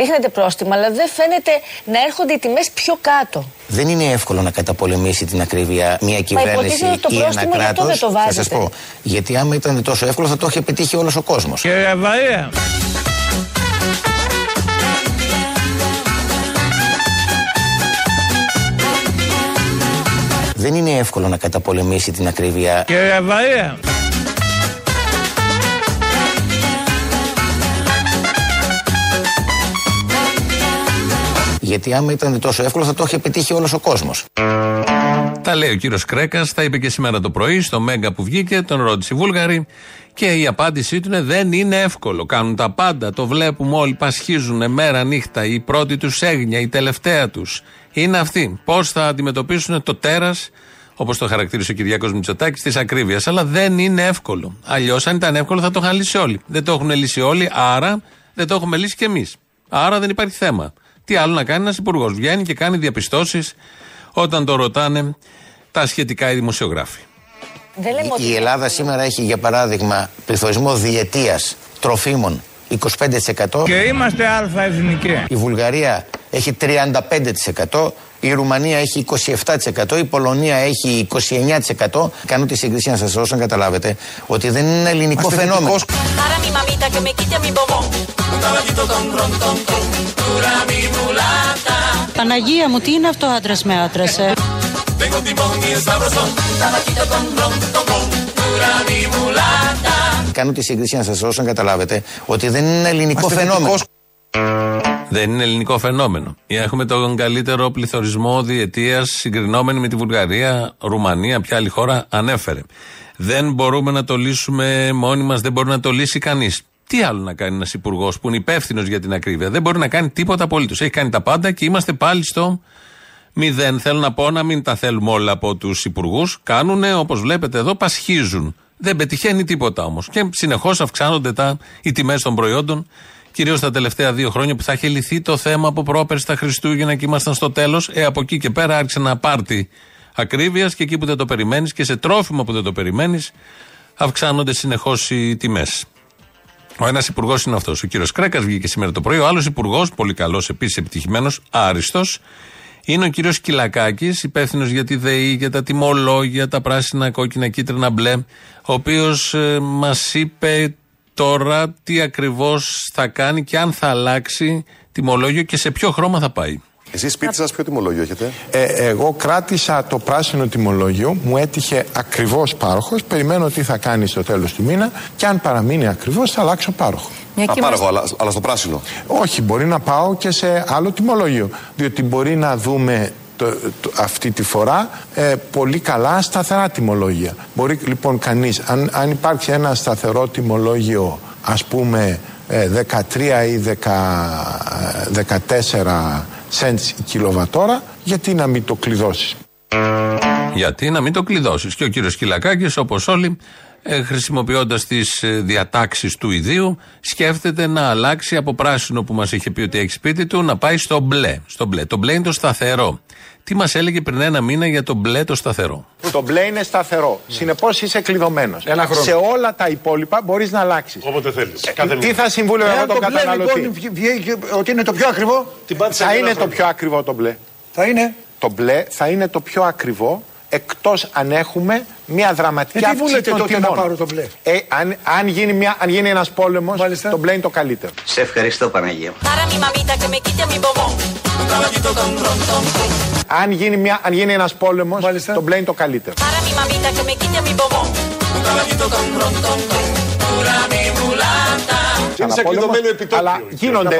ρίχνετε πρόστιμα, αλλά δεν φαίνεται να έρχονται οι τιμές πιο κάτω. Δεν είναι εύκολο να καταπολεμήσει την ακρίβεια μια κυβέρνηση ή ένα κράτος. Θα σας πω. Γιατί άμα ήταν τόσο εύκολο θα το είχε πετύχει όλος ο κόσμος. Κύριε Βαρία. Δεν είναι εύκολο να καταπολεμήσει την ακρίβεια. Κύριε Βαρία. Γιατί άμα ήταν τόσο εύκολο θα το είχε πετύχει όλος ο κόσμος. Τα λέει ο κύριος Κρέκας, τα είπε και σήμερα το πρωί στο Μέγκα που βγήκε, τον ρώτησε η Βούλγαρη και η απάντησή του είναι δεν είναι εύκολο. Κάνουν τα πάντα, το βλέπουμε όλοι, πασχίζουν μέρα νύχτα. Η πρώτη τους έγνοια, η τελευταία τους είναι αυτή. Πώς θα αντιμετωπίσουν το τέρας, όπως το χαρακτήρισε ο Κυριάκος Μητσοτάκης, της ακρίβειας. Αλλά δεν είναι εύκολο. Αλλιώς, αν ήταν εύκολο, θα το είχαν λύσει όλοι. Δεν το έχουν λύσει όλοι, άρα δεν το έχουμε λύσει κι εμείς. Άρα δεν υπάρχει θέμα. Τι άλλο να κάνει ένας υπουργός; Βγαίνει και κάνει διαπιστώσεις όταν το ρωτάνε τα σχετικά οι δημοσιογράφοι. Η Ελλάδα σήμερα έχει για παράδειγμα πληθωρισμό διετίας τροφίμων 25%. Και είμαστε αλφα-εθνικοί. Η Βουλγαρία έχει 35%. Η Ρουμανία έχει 27%, η Πολωνία έχει 29%. Κάνω τη σύγκριση να σας δώσω να καταλάβετε ότι δεν είναι ελληνικό φαινόμενο. Παναγία μου, τι είναι αυτό άντρας με άντρασε. Κάνω τη σύγκριση να σας δώσω να καταλάβετε ότι δεν είναι ελληνικό φαινόμενο. Δεν είναι ελληνικό φαινόμενο. Έχουμε τον καλύτερο πληθωρισμό διετίας συγκρινόμενοι με τη Βουλγαρία, Ρουμανία, ποια άλλη χώρα ανέφερε. Δεν μπορούμε να το λύσουμε μόνοι μας, δεν μπορεί να το λύσει κανείς. Τι άλλο να κάνει ένας υπουργός που είναι υπεύθυνος για την ακρίβεια; Δεν μπορεί να κάνει τίποτα απολύτως. Έχει κάνει τα πάντα και είμαστε πάλι στο μηδέν. Θέλω να πω να μην τα θέλουμε όλα από τους υπουργούς. Κάνουν, όπως βλέπετε εδώ, πασχίζουν. Δεν πετυχαίνει τίποτα όμως. Και συνεχώς αυξάνονται τα, οι τιμές των προϊόντων Κυρίως τα τελευταία δύο χρόνια που θα έχει λυθεί το θέμα από πρόπερση στα Χριστούγεννα και ήμασταν στο τέλος. Ε, από εκεί και πέρα άρχισε να πάρτι ακρίβειας και εκεί που δεν το περιμένεις και σε τρόφιμα που δεν το περιμένεις αυξάνονται συνεχώς οι τιμές. Ο ένας υπουργός είναι αυτός. Ο κύριος Κρέκας βγήκε σήμερα το πρωί. Ο άλλος υπουργός, πολύ καλός, επίσης επιτυχημένος, άριστος, είναι ο κύριος Κυλακάκης, υπεύθυνος για τη ΔΕΗ, για τα τιμολόγια, τα πράσινα, κόκκινα, κίτρινα, μπλε, ο οποίος ε, μας είπε τώρα τι ακριβώς θα κάνει και αν θα αλλάξει τιμολόγιο και σε ποιο χρώμα θα πάει. Εσείς σπίτι σας ποιο τιμολόγιο έχετε; Ε, εγώ κράτησα το πράσινο τιμολόγιο, μου έτυχε ακριβώς πάροχος. Περιμένω τι θα κάνει στο τέλος του μήνα και αν παραμείνει ακριβώς θα αλλάξω πάροχο. Α, πάροχο, αλλά, αλλά στο πράσινο. Όχι, μπορεί να πάω και σε άλλο τιμολόγιο. Διότι μπορεί να δούμε το, αυτή τη φορά ε, πολύ καλά σταθερά τιμολόγια. Μπορεί λοιπόν κανείς, αν, αν υπάρξει ένα σταθερό τιμολόγιο ας πούμε 13 ε, ή 14 cents η κιλοβατόρα, γιατί να μην το κλειδώσεις; Γιατί να μην το κλειδώσεις; Και ο κύριος Κυλακάκης όπως όλοι ε, χρησιμοποιώντας τις ε, διατάξεις του ιδίου, σκέφτεται να αλλάξει από πράσινο που μας είχε πει ότι έχει σπίτι του να πάει στο μπλε. Στο μπλε. Το μπλε είναι το σταθερό. Τι μας έλεγε πριν ένα μήνα για το μπλε το σταθερό; Το μπλε είναι σταθερό. Ναι. Συνεπώς είσαι κλειδωμένος. Σε όλα τα υπόλοιπα μπορείς να αλλάξεις. Όποτε θέλεις. Ε, τι θα συμβούλευε εγώ τον καταναλωτή; Λοιπόν, ότι είναι το πιο ακριβό. Θα είναι το πιο ακριβό το μπλε. Θα είναι. Το μπλε θα είναι το πιο ακριβό εκτός αν έχουμε μια δραματική ε, αύξηση των τότε τιμών. να πάρω το μπλε; Ε, αν, αν γίνει, μια, αν γίνει ένας πόλεμος, το μπλε είναι το καλύτερο. Σε ευχαριστώ Παναγία. Αν γίνει, μια, αν γίνει ένας πόλεμος, το μπλε είναι το καλύτερο. Είναι σε κλειδωμένο επιτόπιο. Αλλά γίνονται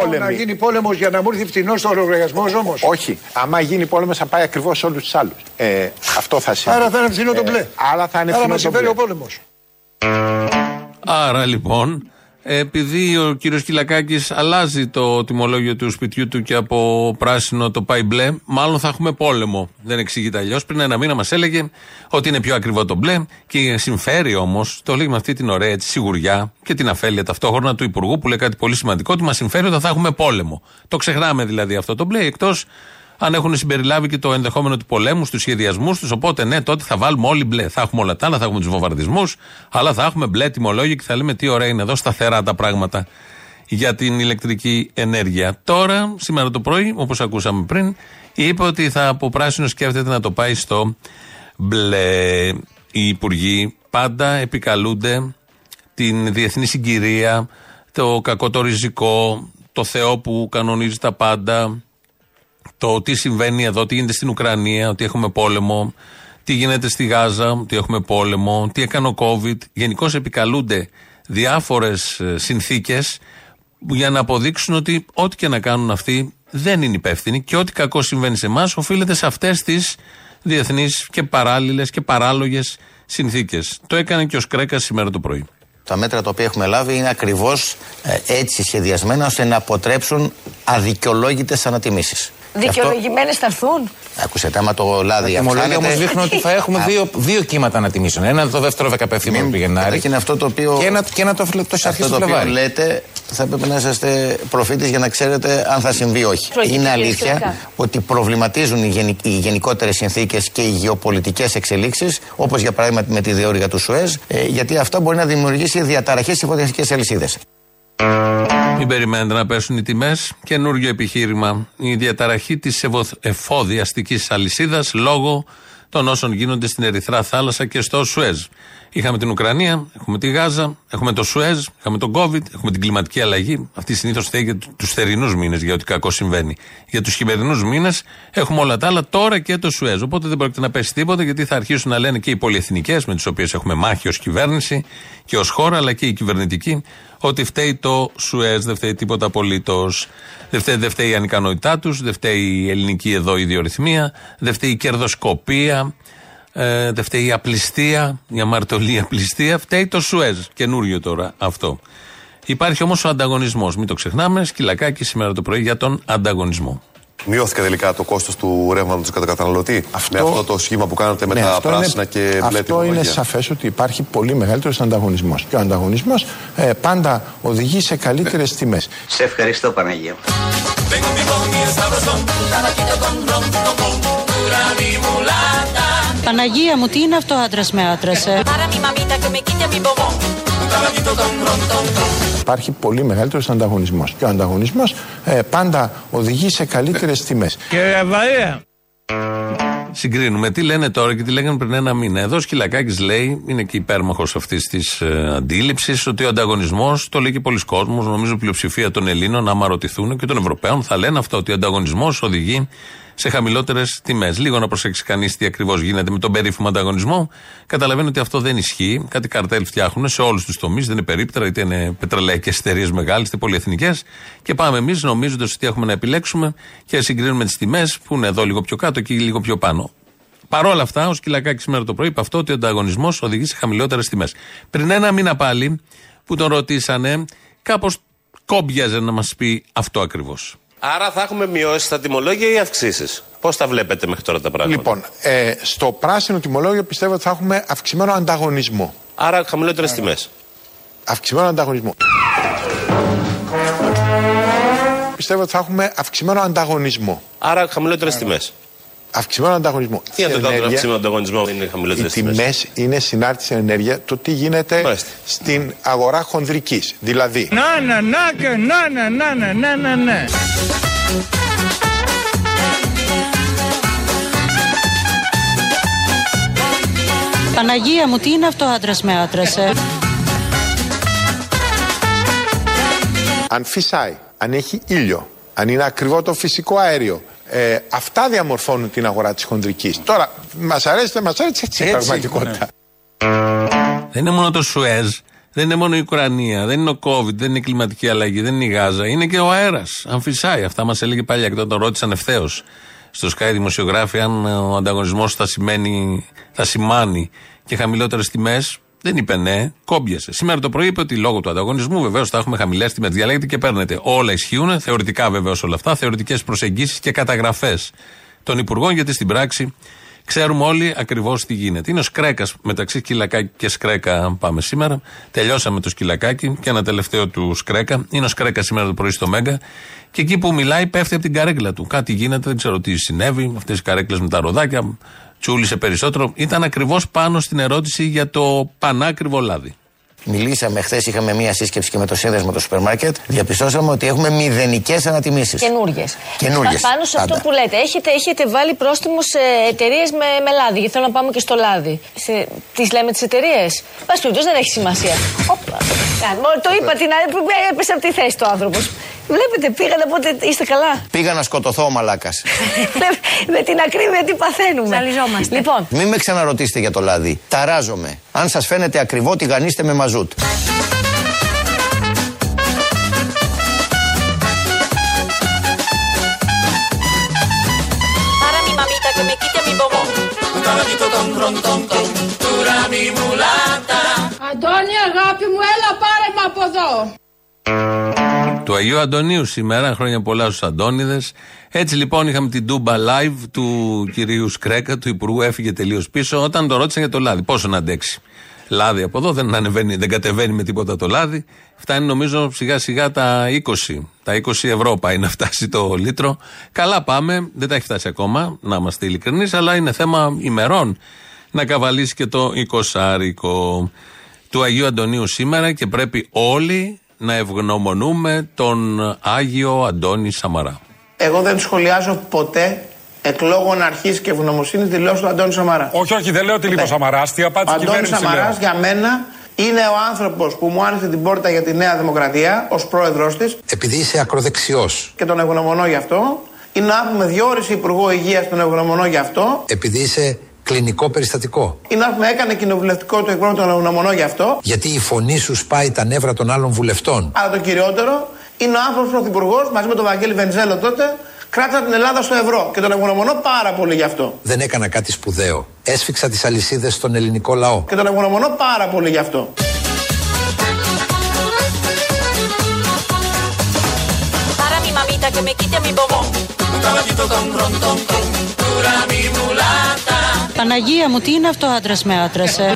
πόλεμοι. να γίνει πόλεμος για να μου έρθει φθηνός ο λογαριασμός όμως. Όχι. Άμα γίνει πόλεμος θα πάει ακριβώς σε όλους τους άλλους. Ε, αυτό θα συμβεί. Άρα θα είναι φθηνό το μπλε. Άρα θα είναι φθηνό το μπλε. ο πόλεμος. Άρα λοιπόν Επειδή ο κύριος Κυλακάκης αλλάζει το τιμολόγιο του σπιτιού του και από πράσινο το πάει μπλε, μάλλον θα έχουμε πόλεμο. Δεν εξηγείται αλλιώς. Πριν ένα μήνα μας έλεγε ότι είναι πιο ακριβό το μπλε και συμφέρει όμως, το λέει με αυτή την ωραία έτσι, σιγουριά και την αφέλεια ταυτόχρονα του Υπουργού που λέει κάτι πολύ σημαντικό, ότι μας συμφέρει ότι θα έχουμε πόλεμο. Το ξεχνάμε δηλαδή αυτό το μπλε, εκτός αν έχουν συμπεριλάβει και το ενδεχόμενο του πολέμου στους σχεδιασμούς τους. Οπότε ναι, τότε θα βάλουμε όλοι μπλε. Θα έχουμε όλα τα άλλα, θα έχουμε τους βομβαρδισμούς, αλλά θα έχουμε μπλε τιμολόγια και θα λέμε τι ωραία είναι εδώ, σταθερά τα πράγματα για την ηλεκτρική ενέργεια. Τώρα, σήμερα το πρωί, όπως ακούσαμε πριν, είπε ότι θα από πράσινο σκέφτεται να το πάει στο μπλε. Οι υπουργοί πάντα επικαλούνται την διεθνή συγκυρία, το κακό το ριζικό, το Θεό που κανονίζει τα πάντα, το τι συμβαίνει εδώ, τι γίνεται στην Ουκρανία, ότι έχουμε πόλεμο, τι γίνεται στη Γάζα, ότι έχουμε πόλεμο, τι έκανε ο COVID. Γενικώς επικαλούνται διάφορες συνθήκες για να αποδείξουν ότι ό,τι και να κάνουν αυτοί δεν είναι υπεύθυνοι και ό,τι κακό συμβαίνει σε εμάς οφείλεται σε αυτές τις διεθνείς και παράλληλες και παράλογες συνθήκες. Το έκανε και ο Σκρέκας σήμερα το πρωί. Τα μέτρα τα οποία έχουμε λάβει είναι ακριβώς έτσι σχεδιασμένα ώστε να αποτρέψουν αδικαιολόγητες ανατιμήσεις. Δικαιολογημένες θα έρθουν. Άκουσε, άμα το λάδι Τα τιμολόγια όμως αυξάνεται. δείχνουν ότι θα έχουμε δύο, δύο κύματα ανατιμήσεων. Ένα το δεύτερο δεκαπευθύμιο του Γενάρη Καταρχήν είναι αυτό το οποίο. και ένα, και ένα το, το αρχέ αυτό του το οποίο Φλεβάρι. λέτε θα πρέπει να είσαστε προφήτε για να ξέρετε αν θα συμβεί ή όχι. Προηγείται, είναι κύριε αλήθεια Σκυλακά. ότι προβληματίζουν οι, γενικ, οι γενικότερες συνθήκες και οι γεωπολιτικές εξελίξεις, όπως για παράδειγμα με τη διόρυγα του Σουέζ, ε, γιατί αυτό μπορεί να δημιουργήσει διαταραχές στι υποτακτικέ αλυσίδες. Μην περιμένετε να πέσουν οι τιμές. Καινούργιο επιχείρημα. Η διαταραχή της εφόδια αστική αλυσίδας λόγω των όσων γίνονται στην Ερυθρά Θάλασσα και στο Σουέζ. Είχαμε την Ουκρανία, έχουμε τη Γάζα, έχουμε το Σουέζ, είχαμε τον COVID, έχουμε την κλιματική αλλαγή. Αυτή συνήθως φταίει για του θερινούς μήνες, για ό,τι κακό συμβαίνει. Για τους χειμερινούς μήνες έχουμε όλα τα άλλα, τώρα και το Σουέζ. Οπότε δεν πρόκειται να πέσει τίποτα, γιατί θα αρχίσουν να λένε και οι πολυεθνικές, με τις οποίες έχουμε μάχη ως κυβέρνηση και ως χώρα, αλλά και οι κυβερνητικοί, ότι φταίει το Σουέζ, δεν φταίει τίποτα απολύτως. Δεν φταίει, δεν φταίει η ανικανότητά τους, δεν φταίει η ελληνική εδώ ιδιορυθμία, δεν φταίει η κερδοσκοπία, ε, δεν φταίει η απληστία, η αμαρτωλή απληστία, φταίει το Σουέζ. Καινούριο τώρα αυτό. Υπάρχει όμως ο ανταγωνισμός. Μην το ξεχνάμε. Σκυλακάκι σήμερα το πρωί για τον ανταγωνισμό. Μειώθηκε τελικά το κόστος του ρεύματος κατά καταναλωτή Αυτό- με αυτό το σχήμα που κάνατε με Ναι, τα αυτό πράσινα είναι, και μπλε Αυτό είναι τιμολόγια. σαφές ότι υπάρχει πολύ μεγαλύτερος ανταγωνισμός. Και ο ανταγωνισμός ε, πάντα οδηγεί σε καλύτερες τιμές. Σε ευχαριστώ Παναγία. Παναγία μου, τι είναι αυτό άντρας με άντρας. Ε; Υπάρχει πολύ μεγαλύτερος ανταγωνισμός. Και ο ανταγωνισμός ε, πάντα οδηγεί σε καλύτερες τιμές. Κύριε Βαρία, Συγκρίνουμε τι λένε τώρα και τι λέγανε πριν ένα μήνα. Εδώ ο Σκυλακάκης λέει, είναι και υπέρμαχος αυτής της ε, αντίληψης, ότι ο ανταγωνισμός, το λέει και πολλοί κόσμος, νομίζω πλειοψηφία των Ελλήνων, άμα ρωτηθούν και των Ευρωπαίων, θα λένε αυτό, ότι ο ανταγωνισμός οδηγεί σε χαμηλότερες τιμές. Λίγο να προσέξει κανείς τι ακριβώς γίνεται με τον περίφημο ανταγωνισμό. Καταλαβαίνει ότι αυτό δεν ισχύει. Κάτι καρτέλ φτιάχνουν σε όλους τους τομείς, δεν είναι περίπτερα, είτε είναι πετρελαϊκές εταιρείες μεγάλες, είτε πολυεθνικές. Και πάμε εμείς νομίζοντας ότι έχουμε να επιλέξουμε και συγκρίνουμε τις τιμές που είναι εδώ λίγο πιο κάτω και λίγο πιο πάνω. Παρ' όλα αυτά, ο Σκυλακάκη σήμερα το πρωί είπε αυτό ότι ο ανταγωνισμός οδηγεί σε χαμηλότερες τιμές. Πριν ένα μήνα πάλι που τον ρωτήσανε, κάπως κόμπιαζε να μας πει αυτό ακριβώς. Άρα θα έχουμε μειώσεις τα τιμολόγια ή αυξήσεις; Πώς τα βλέπετε μέχρι τώρα τα πράγματα; Λοιπόν, ε, στο πράσινο τιμολόγιο πιστεύω ότι θα έχουμε αυξημένο ανταγωνισμό. Άρα χαμηλότερες τιμές. Αυξημένο ανταγωνισμό. Πιστεύω ότι θα έχουμε αυξημένο ανταγωνισμό. Άρα χαμηλότερες τιμές. Αυξημένο ανταγωνισμό. Τι είναι το Η κάτω ενέργεια- αυξημένο ανταγωνισμό; Είναι Οι χαμηλότερες τιμές. τιμές είναι συνάρτηση ενέργεια το τι γίνεται Μάλιστα. στην αγορά χονδρικής. Δηλαδή, να, να, να και να, να, να, να, να, να, να. Παναγία μου, τι είναι αυτό άντρας με άντρας. Ε; αν φυσάει, αν έχει ήλιο, αν είναι ακριβό το φυσικό αέριο. Ε, αυτά διαμορφώνουν την αγορά της χονδρική. Τώρα, μας αρέσει, δεν μας αρέσει, έτσι είναι η πραγματικότητα. Δεν είναι μόνο το Σουέζ, δεν είναι μόνο η Ουκρανία, δεν είναι ο COVID, δεν είναι η κλιματική αλλαγή, δεν είναι η Γάζα. Είναι και ο αέρας. Αν φυσάει. Αυτά μας έλεγε παλιά και όταν τον ρώτησαν ευθέως στο Sky δημοσιογράφοι αν ο ανταγωνισμός θα, σημαίνει, θα σημάνει και χαμηλότερες τιμές. Δεν είπε ναι, κόμπιασε. Σήμερα το πρωί είπε ότι λόγω του ανταγωνισμού βεβαίως θα έχουμε χαμηλές τιμές. Διαλέγετε και παίρνετε. Όλα ισχύουν, θεωρητικά βεβαίως όλα αυτά, θεωρητικές προσεγγίσεις και καταγραφές των υπουργών, γιατί στην πράξη ξέρουμε όλοι ακριβώς τι γίνεται. Είναι ο Σκρέκας, μεταξύ Σκυλακάκη και Σκρέκα πάμε σήμερα. Τελειώσαμε το Σκυλακάκι και ένα τελευταίο του Σκρέκα. Είναι ο Σκρέκας σήμερα το πρωί στο Μέγκα. Και εκεί που μιλάει πέφτει από την καρέκλα του. Κάτι γίνεται, δεν ξέρω τι συνέβη. Αυτές οι καρέκλες με τα ροδάκια. Τσούλησε περισσότερο. Ήταν ακριβώς πάνω στην ερώτηση για το πανάκριβο λάδι. Μιλήσαμε χθες, είχαμε μία σύσκεψη και με το σύνδεσμο του σούπερ μάρκετ. Διαπιστώσαμε ότι έχουμε μηδενικές ανατιμήσεις. Καινούριε. Καινούριες. Πάνω σε αυτό Πάντα. που λέτε, έχετε, έχετε βάλει πρόστιμο σε εταιρείες με, με λάδι. Γιατί θέλω να πάμε και στο λάδι. Σε, τις λέμε τις εταιρείες. Πάση περιπτώσει δεν έχει σημασία. Όπα. Α, μόνο Το είπα την άλλη που έπεσε από τη θέση του άνθρωπος. Βλέπετε, πήγατε οπότε είστε καλά. Πήγα να σκοτωθώ ο μαλάκας. με την ακρίβεια τι παθαίνουμε. Ζαλιζόμαστε. Λοιπόν, Μην με ξαναρωτήσετε για το λάδι. Ταράζομαι. Αν σας φαίνεται ακριβό, τηγανίστε με μαζούτ. Para mi mamita que me quite mi bombón. Αντώνη αγάπη μου του Αγίου Αντωνίου σήμερα. Χρόνια πολλά στους Αντώνιδες. Έτσι λοιπόν είχαμε την Ντούμπα Live του κυρίου Σκρέκα, του Υπουργού, έφυγε τελείως πίσω, όταν το ρώτησαν για το λάδι. Πόσο να αντέξει. Λάδι από εδώ, δεν, ανεβαίνει, δεν κατεβαίνει με τίποτα το λάδι. Φτάνει νομίζω σιγά σιγά τα 20. Τα 20 ευρώ πάει να φτάσει το λίτρο. Καλά πάμε, δεν τα έχει φτάσει ακόμα, να είμαστε ειλικρινείς, αλλά είναι θέμα ημερών να καβαλήσει και το 20 του Αγίου Αντωνίου σήμερα και πρέπει όλοι να ευγνωμονούμε τον Άγιο Αντώνη Σαμαρά. Εγώ δεν σχολιάζω ποτέ εκλόγων αρχής και ευγνωμοσύνης δηλώσει του Αντώνη Σαμαρά. Όχι, όχι, δεν λέω ότι λείπει ο Σαμαρά. Τι Ο απάντηση Αντώνη κυβέρνηση Σαμαράς λέω. για μένα είναι ο άνθρωπος που μου άνοιξε την πόρτα για τη Νέα Δημοκρατία ως πρόεδρό της Επειδή είσαι ακροδεξιός. και τον ευγνωμονώ γι' αυτό. Είναι να έχουμε διόριση Υπουργό Υγείας τον ευγνωμονώ γι' αυτό. Επειδή είσαι κλινικό περιστατικό. Είναι να έχουμε έκανε κοινοβουλευτικό του εκπρόσωπο τον ευγνωμονώ γι' αυτό. Γιατί η φωνή σου σπάει τα νεύρα των άλλων βουλευτών. Αλλά το κυριότερο είναι ο άνθρωπος πρωθυπουργός μαζί με τον Βαγγέλη Βενζέλο τότε κράτησαν την Ελλάδα στο ευρώ και τον ευγνωμονώ πάρα πολύ γι' αυτό. Δεν έκανα κάτι σπουδαίο. Έσφιξα τις αλυσίδες στον ελληνικό λαό. Και τον ευγνωμονώ πάρα πολύ γι' αυτό. Para mi mamita que me quite mi bombón. Παναγία μου, τι είναι αυτό άντρας με άντρασε.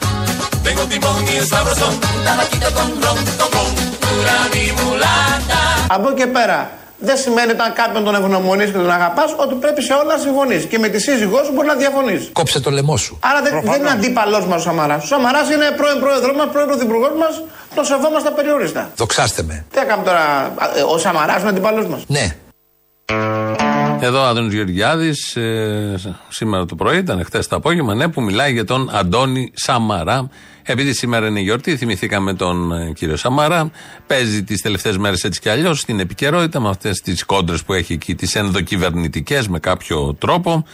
Από εκεί και πέρα δεν σημαίνει όταν κάποιον τον ευγνωμονείς και τον αγαπάς ότι πρέπει σε όλα να συμφωνείς. Και με τη σύζυγός σου μπορείς να διαφωνείς. Κόψε το λαιμό σου. Άρα δεν, δεν είναι αντίπαλός μας ο Σαμαράς. Ο Σαμαράς είναι πρώην πρόεδρός μας, πρώην πρωθυπουργός μας. Τον σεβόμαστε απεριόριστα. Δοξάστε με. Τι έκαμε τώρα, α, ε, ο Σαμαράς είναι αντίπαλός μας; Ναι. Εδώ ο Άδωνο Γεωργιάδης, σήμερα το πρωί, ήταν χθες το απόγευμα, ναι, που μιλάει για τον Αντώνη Σαμαρά. Επειδή σήμερα είναι η γιορτή, θυμηθήκαμε τον ε, κύριο Σαμαρά. Παίζει τις τελευταίες μέρες έτσι κι αλλιώς στην επικαιρότητα με αυτές τις κόντρες που έχει εκεί, τις ενδοκυβερνητικές με κάποιο τρόπο.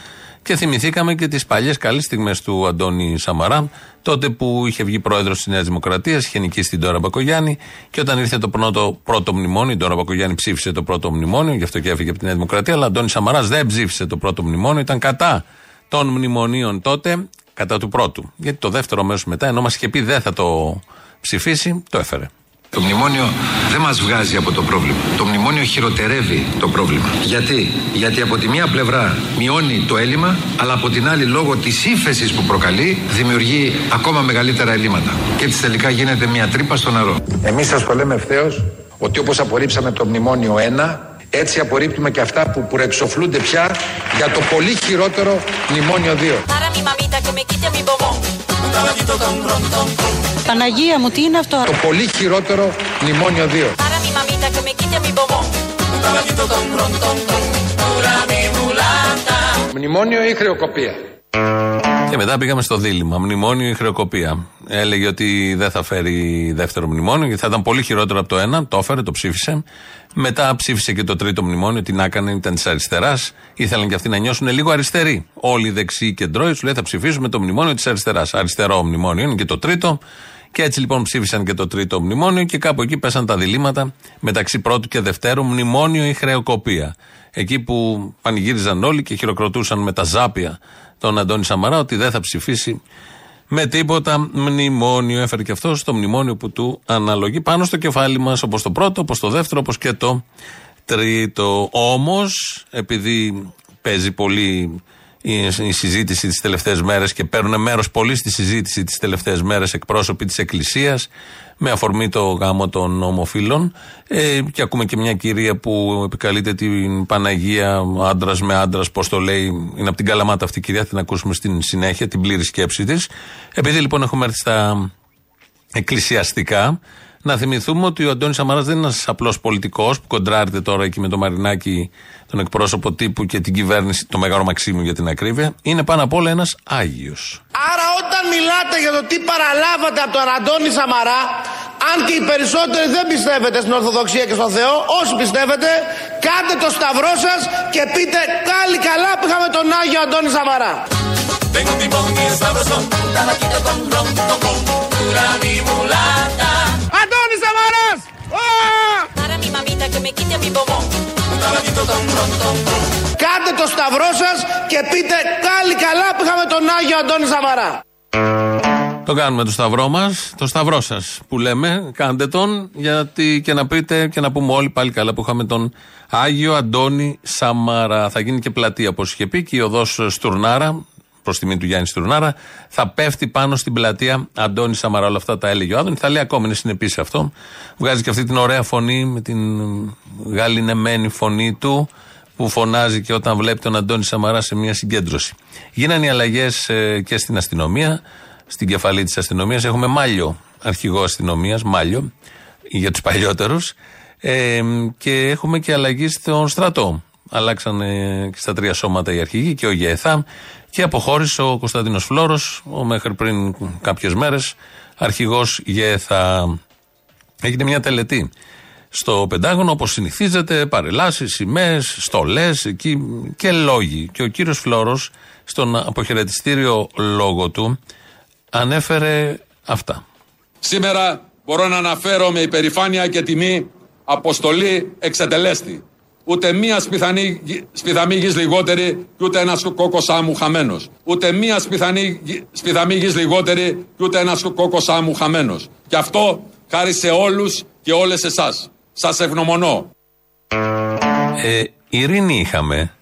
Και θυμηθήκαμε και τις παλιές καλές στιγμές του Αντώνη Σαμαρά, τότε που είχε βγει πρόεδρος της Νέας Δημοκρατίας, είχε νικήσει την Τώρα Μπακογιάννη, και όταν ήρθε το πρώτο, πρώτο μνημόνιο, η Τώρα Μπακογιάννη ψήφισε το πρώτο μνημόνιο, γι' αυτό και έφυγε από τη Νέα Δημοκρατία, αλλά ο Αντώνης Σαμαράς δεν ψήφισε το πρώτο μνημόνιο, ήταν κατά των μνημονίων τότε, κατά του πρώτου. Γιατί το δεύτερο μέσο μετά, ενώ μας είχε πει δεν θα το ψηφίσει, το έφερε. Το μνημόνιο δεν μας βγάζει από το πρόβλημα. Το μνημόνιο χειροτερεύει το πρόβλημα. Γιατί; Γιατί από τη μία πλευρά μειώνει το έλλειμμα, αλλά από την άλλη λόγω της ύφεσης που προκαλεί δημιουργεί ακόμα μεγαλύτερα ελλείμματα. Και έτσι τελικά γίνεται μια τρύπα στο νερό. Εμείς σας το λέμε ευθέως ότι όπως απορρίψαμε το μνημόνιο 1, έτσι απορρίπτουμε και αυτά που προεξοφλούνται πια για το πολύ χειρότερο μνημόνιο 2. Para mi mamita que me quite mi bombón. Παναγία μου, τι είναι αυτό; Το πολύ χειρότερο μνημόνιο 2. Para mi mamita que me quite mi bombón. Μνημόνιο ή χρεοκοπία; Και μετά πήγαμε στο δίλημα. Μνημόνιο ή χρεοκοπία. Έλεγε ότι δεν θα φέρει δεύτερο μνημόνιο, γιατί θα ήταν πολύ χειρότερο από το ένα. Το έφερε, το ψήφισε. Μετά ψήφισε και το τρίτο μνημόνιο. Τι να έκανε, ήταν της αριστεράς. Ήθελαν και αυτοί να νιώσουν λίγο αριστεροί. Όλοι οι δεξιοί και ντρόοι σου λέει θα ψηφίσουμε το μνημόνιο της αριστεράς. Αριστερό μνημόνιο είναι και το τρίτο. Και έτσι λοιπόν ψήφισαν και το τρίτο μνημόνιο και κάπου εκεί πέσαν τα διλήμματα μεταξύ πρώτου και δευτέρου μνημόνιο ή χρεοκοπία. Εκεί που πανηγύριζαν όλοι και χειροκροτούσαν με τα ζάπια τον Αντώνη Σαμαρά ότι δεν θα ψηφίσει με τίποτα μνημόνιο. Έφερε και αυτός στο μνημόνιο που του αναλογεί πάνω στο κεφάλι μας, όπως το πρώτο, όπως το δεύτερο, όπως και το τρίτο. Όμως, επειδή παίζει πολύ η συζήτηση τις τελευταίες μέρες και παίρνουν μέρος πολύ στη συζήτηση τις τελευταίες μέρες εκπρόσωποι της Εκκλησίας με αφορμή το γάμο των ομοφύλων. Ε, και ακούμε και μια κυρία που επικαλείται την Παναγία άντρας με άντρας, πώς το λέει. Είναι από την Καλαμάτα αυτή η κυρία, θα την ακούσουμε στην συνέχεια, την πλήρη σκέψη της. Επειδή λοιπόν έχουμε έρθει στα εκκλησιαστικά, να θυμηθούμε ότι ο Αντώνης Σαμαράς δεν είναι ένας απλός πολιτικός που κοντράρεται τώρα εκεί με το Μαρινάκι, τον εκπρόσωπο τύπου και την κυβέρνηση, το Μεγάλο Μαξίμου για την ακρίβεια. Είναι πάνω απ' όλα ένας Άγιος. Άρα όταν μιλάτε για το τι παραλάβατε από τον Αντώνη Σαμαρά, αν και οι περισσότεροι δεν πιστεύετε στην Ορθοδοξία και στον Θεό, όσοι πιστεύετε, κάντε το σταυρό σας και πείτε πάλι καλά που είχαμε τον Άγιο Αντώνη Σαμαρά. Αντώνη Σαμαράς! Κάντε το σταυρό σας και πείτε πάλι καλά που είχαμε τον Άγιο Αντώνη Σαμαρά. Το κάνουμε το σταυρό μας, το σταυρό σας που λέμε. Κάντε τον, γιατί και να πείτε και να πούμε όλοι πάλι καλά που είχαμε τον Άγιο Αντώνη Σαμαρά. Θα γίνει και πλατεία, όπως είχε πει, και η οδός Στουρνάρα, προς τιμή του Γιάννη Στουρνάρα, θα πέφτει πάνω στην πλατεία Αντώνη Σαμαρά. Όλα αυτά τα έλεγε ο Άδωνη. Θα λέει ακόμη, είναι συνεπής αυτό. Βγάζει και αυτή την ωραία φωνή, με την γαλινεμένη φωνή του, που φωνάζει και όταν βλέπει τον Αντώνη Σαμαρά σε μια συγκέντρωση. Γίνανε οι αλλαγές ε, και στην αστυνομία, στην κεφαλή της αστυνομίας. Έχουμε Μάλιο, αρχηγό αστυνομίας, Μάλιο, για τους παλιότερους. Ε, και έχουμε και αλλαγή στον στρατό. Αλλάξανε και στα τρία σώματα οι αρχηγοί και ο ΓΕΘΑ και αποχώρησε ο Κωνσταντίνος Φλόρος, ο μέχρι πριν κάποιες μέρες αρχηγός ΓΕΘΑ. Έγινε μια τελετή στο Πεντάγωνο, όπως συνηθίζεται, παρελάσεις, σημαίες, στολές και λόγοι. Και ο κύριος Φλόρος, στον αποχαιρετιστήριο λόγο του, ανέφερε αυτά. Σήμερα μπορώ να αναφέρω με υπερηφάνεια και τιμή αποστολή εξετελέστη. Ούτε μία σπιθανή, σπιθαμή γης λιγότερη και ούτε ένας κόκκος άμμου χαμένος. Ούτε μία σπιθανή, σπιθαμή γης λιγότερη και ούτε ένας κόκκος άμμου χαμένος. Και αυτό χάρη σε όλους και όλες εσάς. Σας ευγνωμονώ. Ε, ειρήνη είχαμε.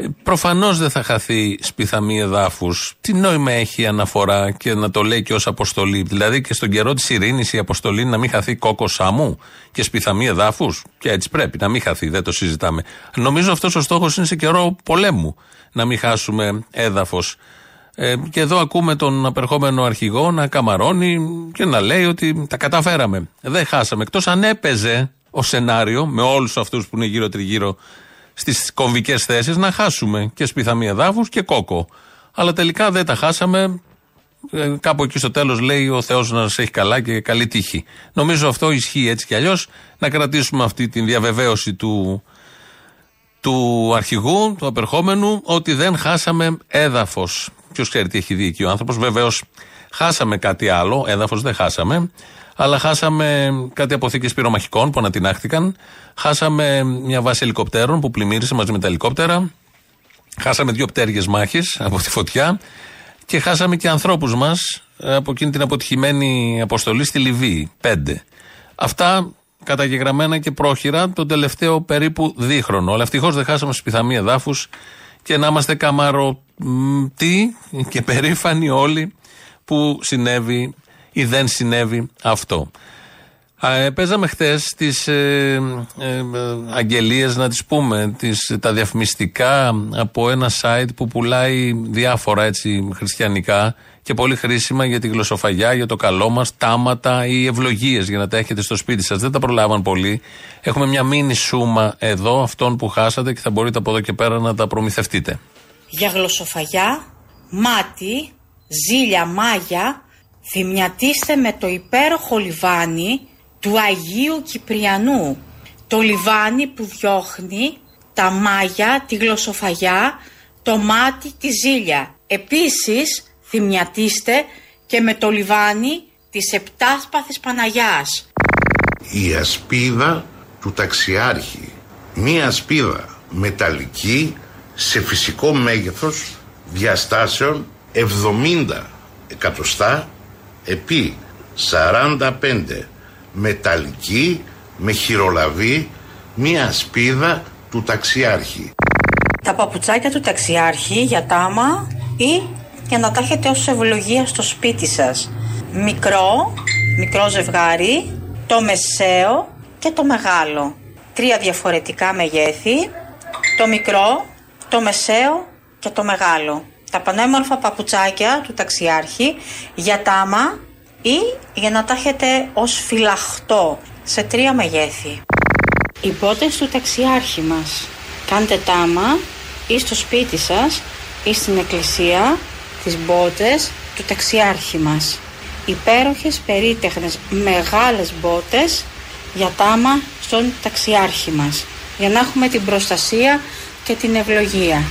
Ε, Προφανώς δεν θα χαθεί σπιθαμή εδάφους. Τι νόημα έχει η αναφορά και να το λέει και ως αποστολή; Δηλαδή και στον καιρό της ειρήνης η αποστολή να μην χαθεί κόκο σάμου και σπιθαμή εδάφους; Και έτσι πρέπει να μην χαθεί, δεν το συζητάμε. Νομίζω αυτός ο στόχος είναι σε καιρό πολέμου. Να μην χάσουμε έδαφος. Ε, και εδώ ακούμε τον απερχόμενο αρχηγό να καμαρώνει και να λέει ότι τα καταφέραμε. Δεν χάσαμε. Εκτός αν έπαιζε ο σενάριο με όλους αυτούς που είναι γύρω-τριγύρω στις κομβικές θέσεις να χάσουμε και σπιθαμή εδάφου και κόκο. Αλλά τελικά δεν τα χάσαμε. Ε, κάπου εκεί στο τέλος λέει ο Θεός να σα έχει καλά και καλή τύχη. Νομίζω αυτό ισχύει έτσι κι αλλιώς. Να κρατήσουμε αυτή τη διαβεβαίωση του, του αρχηγού, του απερχόμενου, ότι δεν χάσαμε έδαφος. Ποιος ξέρει τι έχει δει εκεί ο άνθρωπος. Βεβαίως χάσαμε κάτι άλλο. Έδαφος δεν χάσαμε. Αλλά χάσαμε κάτι αποθήκες πυρομαχικών που ανατινάχθηκαν. Χάσαμε μια βάση ελικοπτέρων που πλημμύρισε μαζί με τα ελικόπτερα. Χάσαμε δύο πτέρυγε μάχη από τη φωτιά. Και χάσαμε και ανθρώπους μας από εκείνη την αποτυχημένη αποστολή στη Λιβύη. Πέντε. Αυτά καταγεγραμμένα και πρόχειρα τον τελευταίο περίπου δίχρονο. Αλλά ευτυχώς δεν χάσαμε σπιθαμή εδάφους και να είμαστε καμαρωτοί και περήφανοι όλοι που συνέβη ή δεν συνέβη αυτό. Ε, παίζαμε χθες τις ε, ε, αγγελίες, να τις πούμε, τις, τα διαφημιστικά από ένα site που πουλάει διάφορα έτσι χριστιανικά και πολύ χρήσιμα για τη γλωσσοφαγιά, για το καλό μας, τάματα ή ευλογίες για να τα έχετε στο σπίτι σας. Δεν τα προλάβαν πολύ. Έχουμε μια μίνι σούμα εδώ αυτών που χάσατε και θα μπορείτε από εδώ και πέρα να τα προμηθευτείτε. Για γλωσσοφαγιά, μάτι, ζήλια, μάγια, θυμιατίστε με το υπέροχο λιβάνι του Αγίου Κυπριανού. Το λιβάνι που διώχνει τα μάγια, τη γλωσσοφαγιά, το μάτι, τη ζήλια. Επίσης θυμιατίστε και με το λιβάνι της Επτάσπαθης Παναγιάς. Η ασπίδα του ταξιάρχη. Μία ασπίδα μεταλλική σε φυσικό μέγεθος διαστάσεων 70 εκατοστά επί 45 μεταλλική με χειρολαβή μία σπίδα του ταξιάρχη. Τα παπουτσάκια του ταξιάρχη για τάμα ή για να τα έχετε ως ευλογία στο σπίτι σας. Μικρό, μικρό ζευγάρι, το μεσαίο και το μεγάλο. Τρία διαφορετικά μεγέθη, το μικρό, το μεσαίο και το μεγάλο. Τα πανέμορφα παπουτσάκια του ταξιάρχη για τάμα ή για να τα έχετε ως φυλαχτό σε τρία μεγέθη. Οι μπότες του ταξιάρχη μας. Κάντε τάμα ή στο σπίτι σας ή στην εκκλησία τις μπότες του ταξιάρχη μας. Υπέροχες, περίτεχνες, μεγάλες μπότες για τάμα στον ταξιάρχη μας. Για να έχουμε την προστασία και την ευλογία.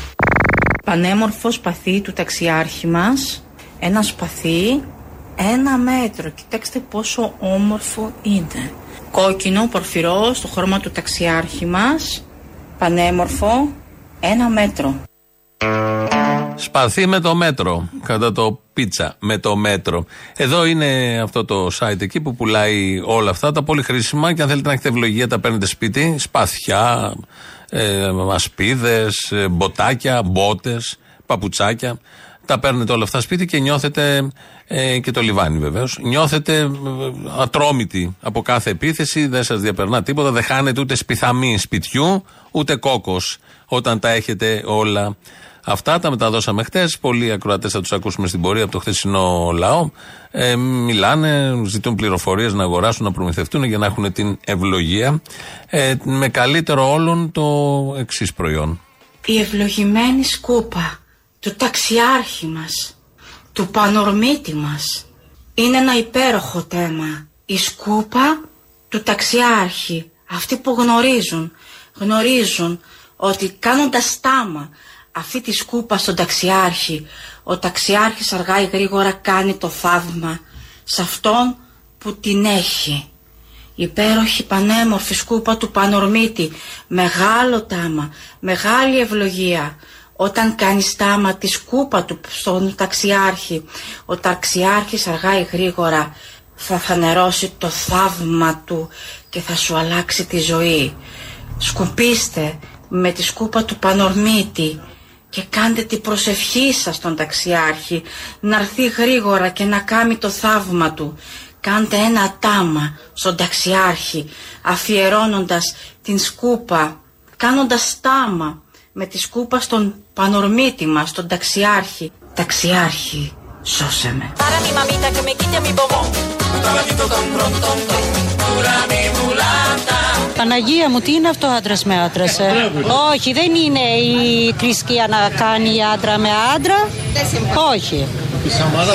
Πανέμορφο σπαθί του ταξιάρχη μας. Ένα σπαθί ένα μέτρο. Κοιτάξτε πόσο όμορφο είναι. Κόκκινο, πορφυρό, στο χρώμα του ταξιάρχη μας. Πανέμορφο, ένα μέτρο. Σπαθί με το μέτρο. Κατά το πίτσα με το μέτρο. Εδώ είναι αυτό το site εκεί που πουλάει όλα αυτά τα πολύ χρήσιμα και αν θέλετε να έχετε ευλογία τα παίρνετε σπίτι. Σπαθιά, ε, ασπίδε, ε, μποτάκια, μπότες, παπουτσάκια. Τα παίρνετε όλα αυτά σπίτι και νιώθετε, ε, και το λιβάνι βεβαίως, νιώθετε ε, ατρόμητοι από κάθε επίθεση, δεν σας διαπερνά τίποτα, δεν χάνετε ούτε σπιθαμή σπιτιού, ούτε κόκος όταν τα έχετε όλα Αυτά τα μεταδώσαμε χτες. Πολλοί ακροατές θα τους ακούσουμε στην πορεία από το χθεσινό λαό. Ε, μιλάνε, ζητούν πληροφορίες να αγοράσουν, να προμηθευτούν για να έχουν την ευλογία. Ε, με καλύτερο όλων το εξής προϊόν. Η ευλογημένη σκούπα του ταξιάρχη μας, του πανορμίτη μας. Είναι ένα υπέροχο θέμα. Η σκούπα του ταξιάρχη. Αυτοί που γνωρίζουν, γνωρίζουν ότι κάνοντας τάμα αυτή τη σκούπα στον ταξιάρχη, ο ταξιάρχης αργά ή γρήγορα κάνει το θαύμα σε αυτόν που την έχει. Υπέροχη πανέμορφη σκούπα του Πανορμίτη, μεγάλο τάμα, μεγάλη ευλογία. Όταν κάνει τάμα τη σκούπα του στον ταξιάρχη, ο ταξιάρχης αργά ή γρήγορα θα φανερώσει το θαύμα του και θα σου αλλάξει τη ζωή. Σκουπίστε με τη σκούπα του Πανορμίτη και κάντε την προσευχή σας στον ταξιάρχη να έρθει γρήγορα και να κάνει το θαύμα του. Κάντε ένα τάμα στον ταξιάρχη αφιερώνοντας την σκούπα, κάνοντας τάμα με τη σκούπα στον πανορμίτη μας, στον ταξιάρχη. Ταξιάρχη, σώσε με. Παναγία μου, τι είναι αυτό άντρας με άντρας, ε; Όχι, δεν είναι η θρησκεία να κάνει άντρα με άντρα; Όχι.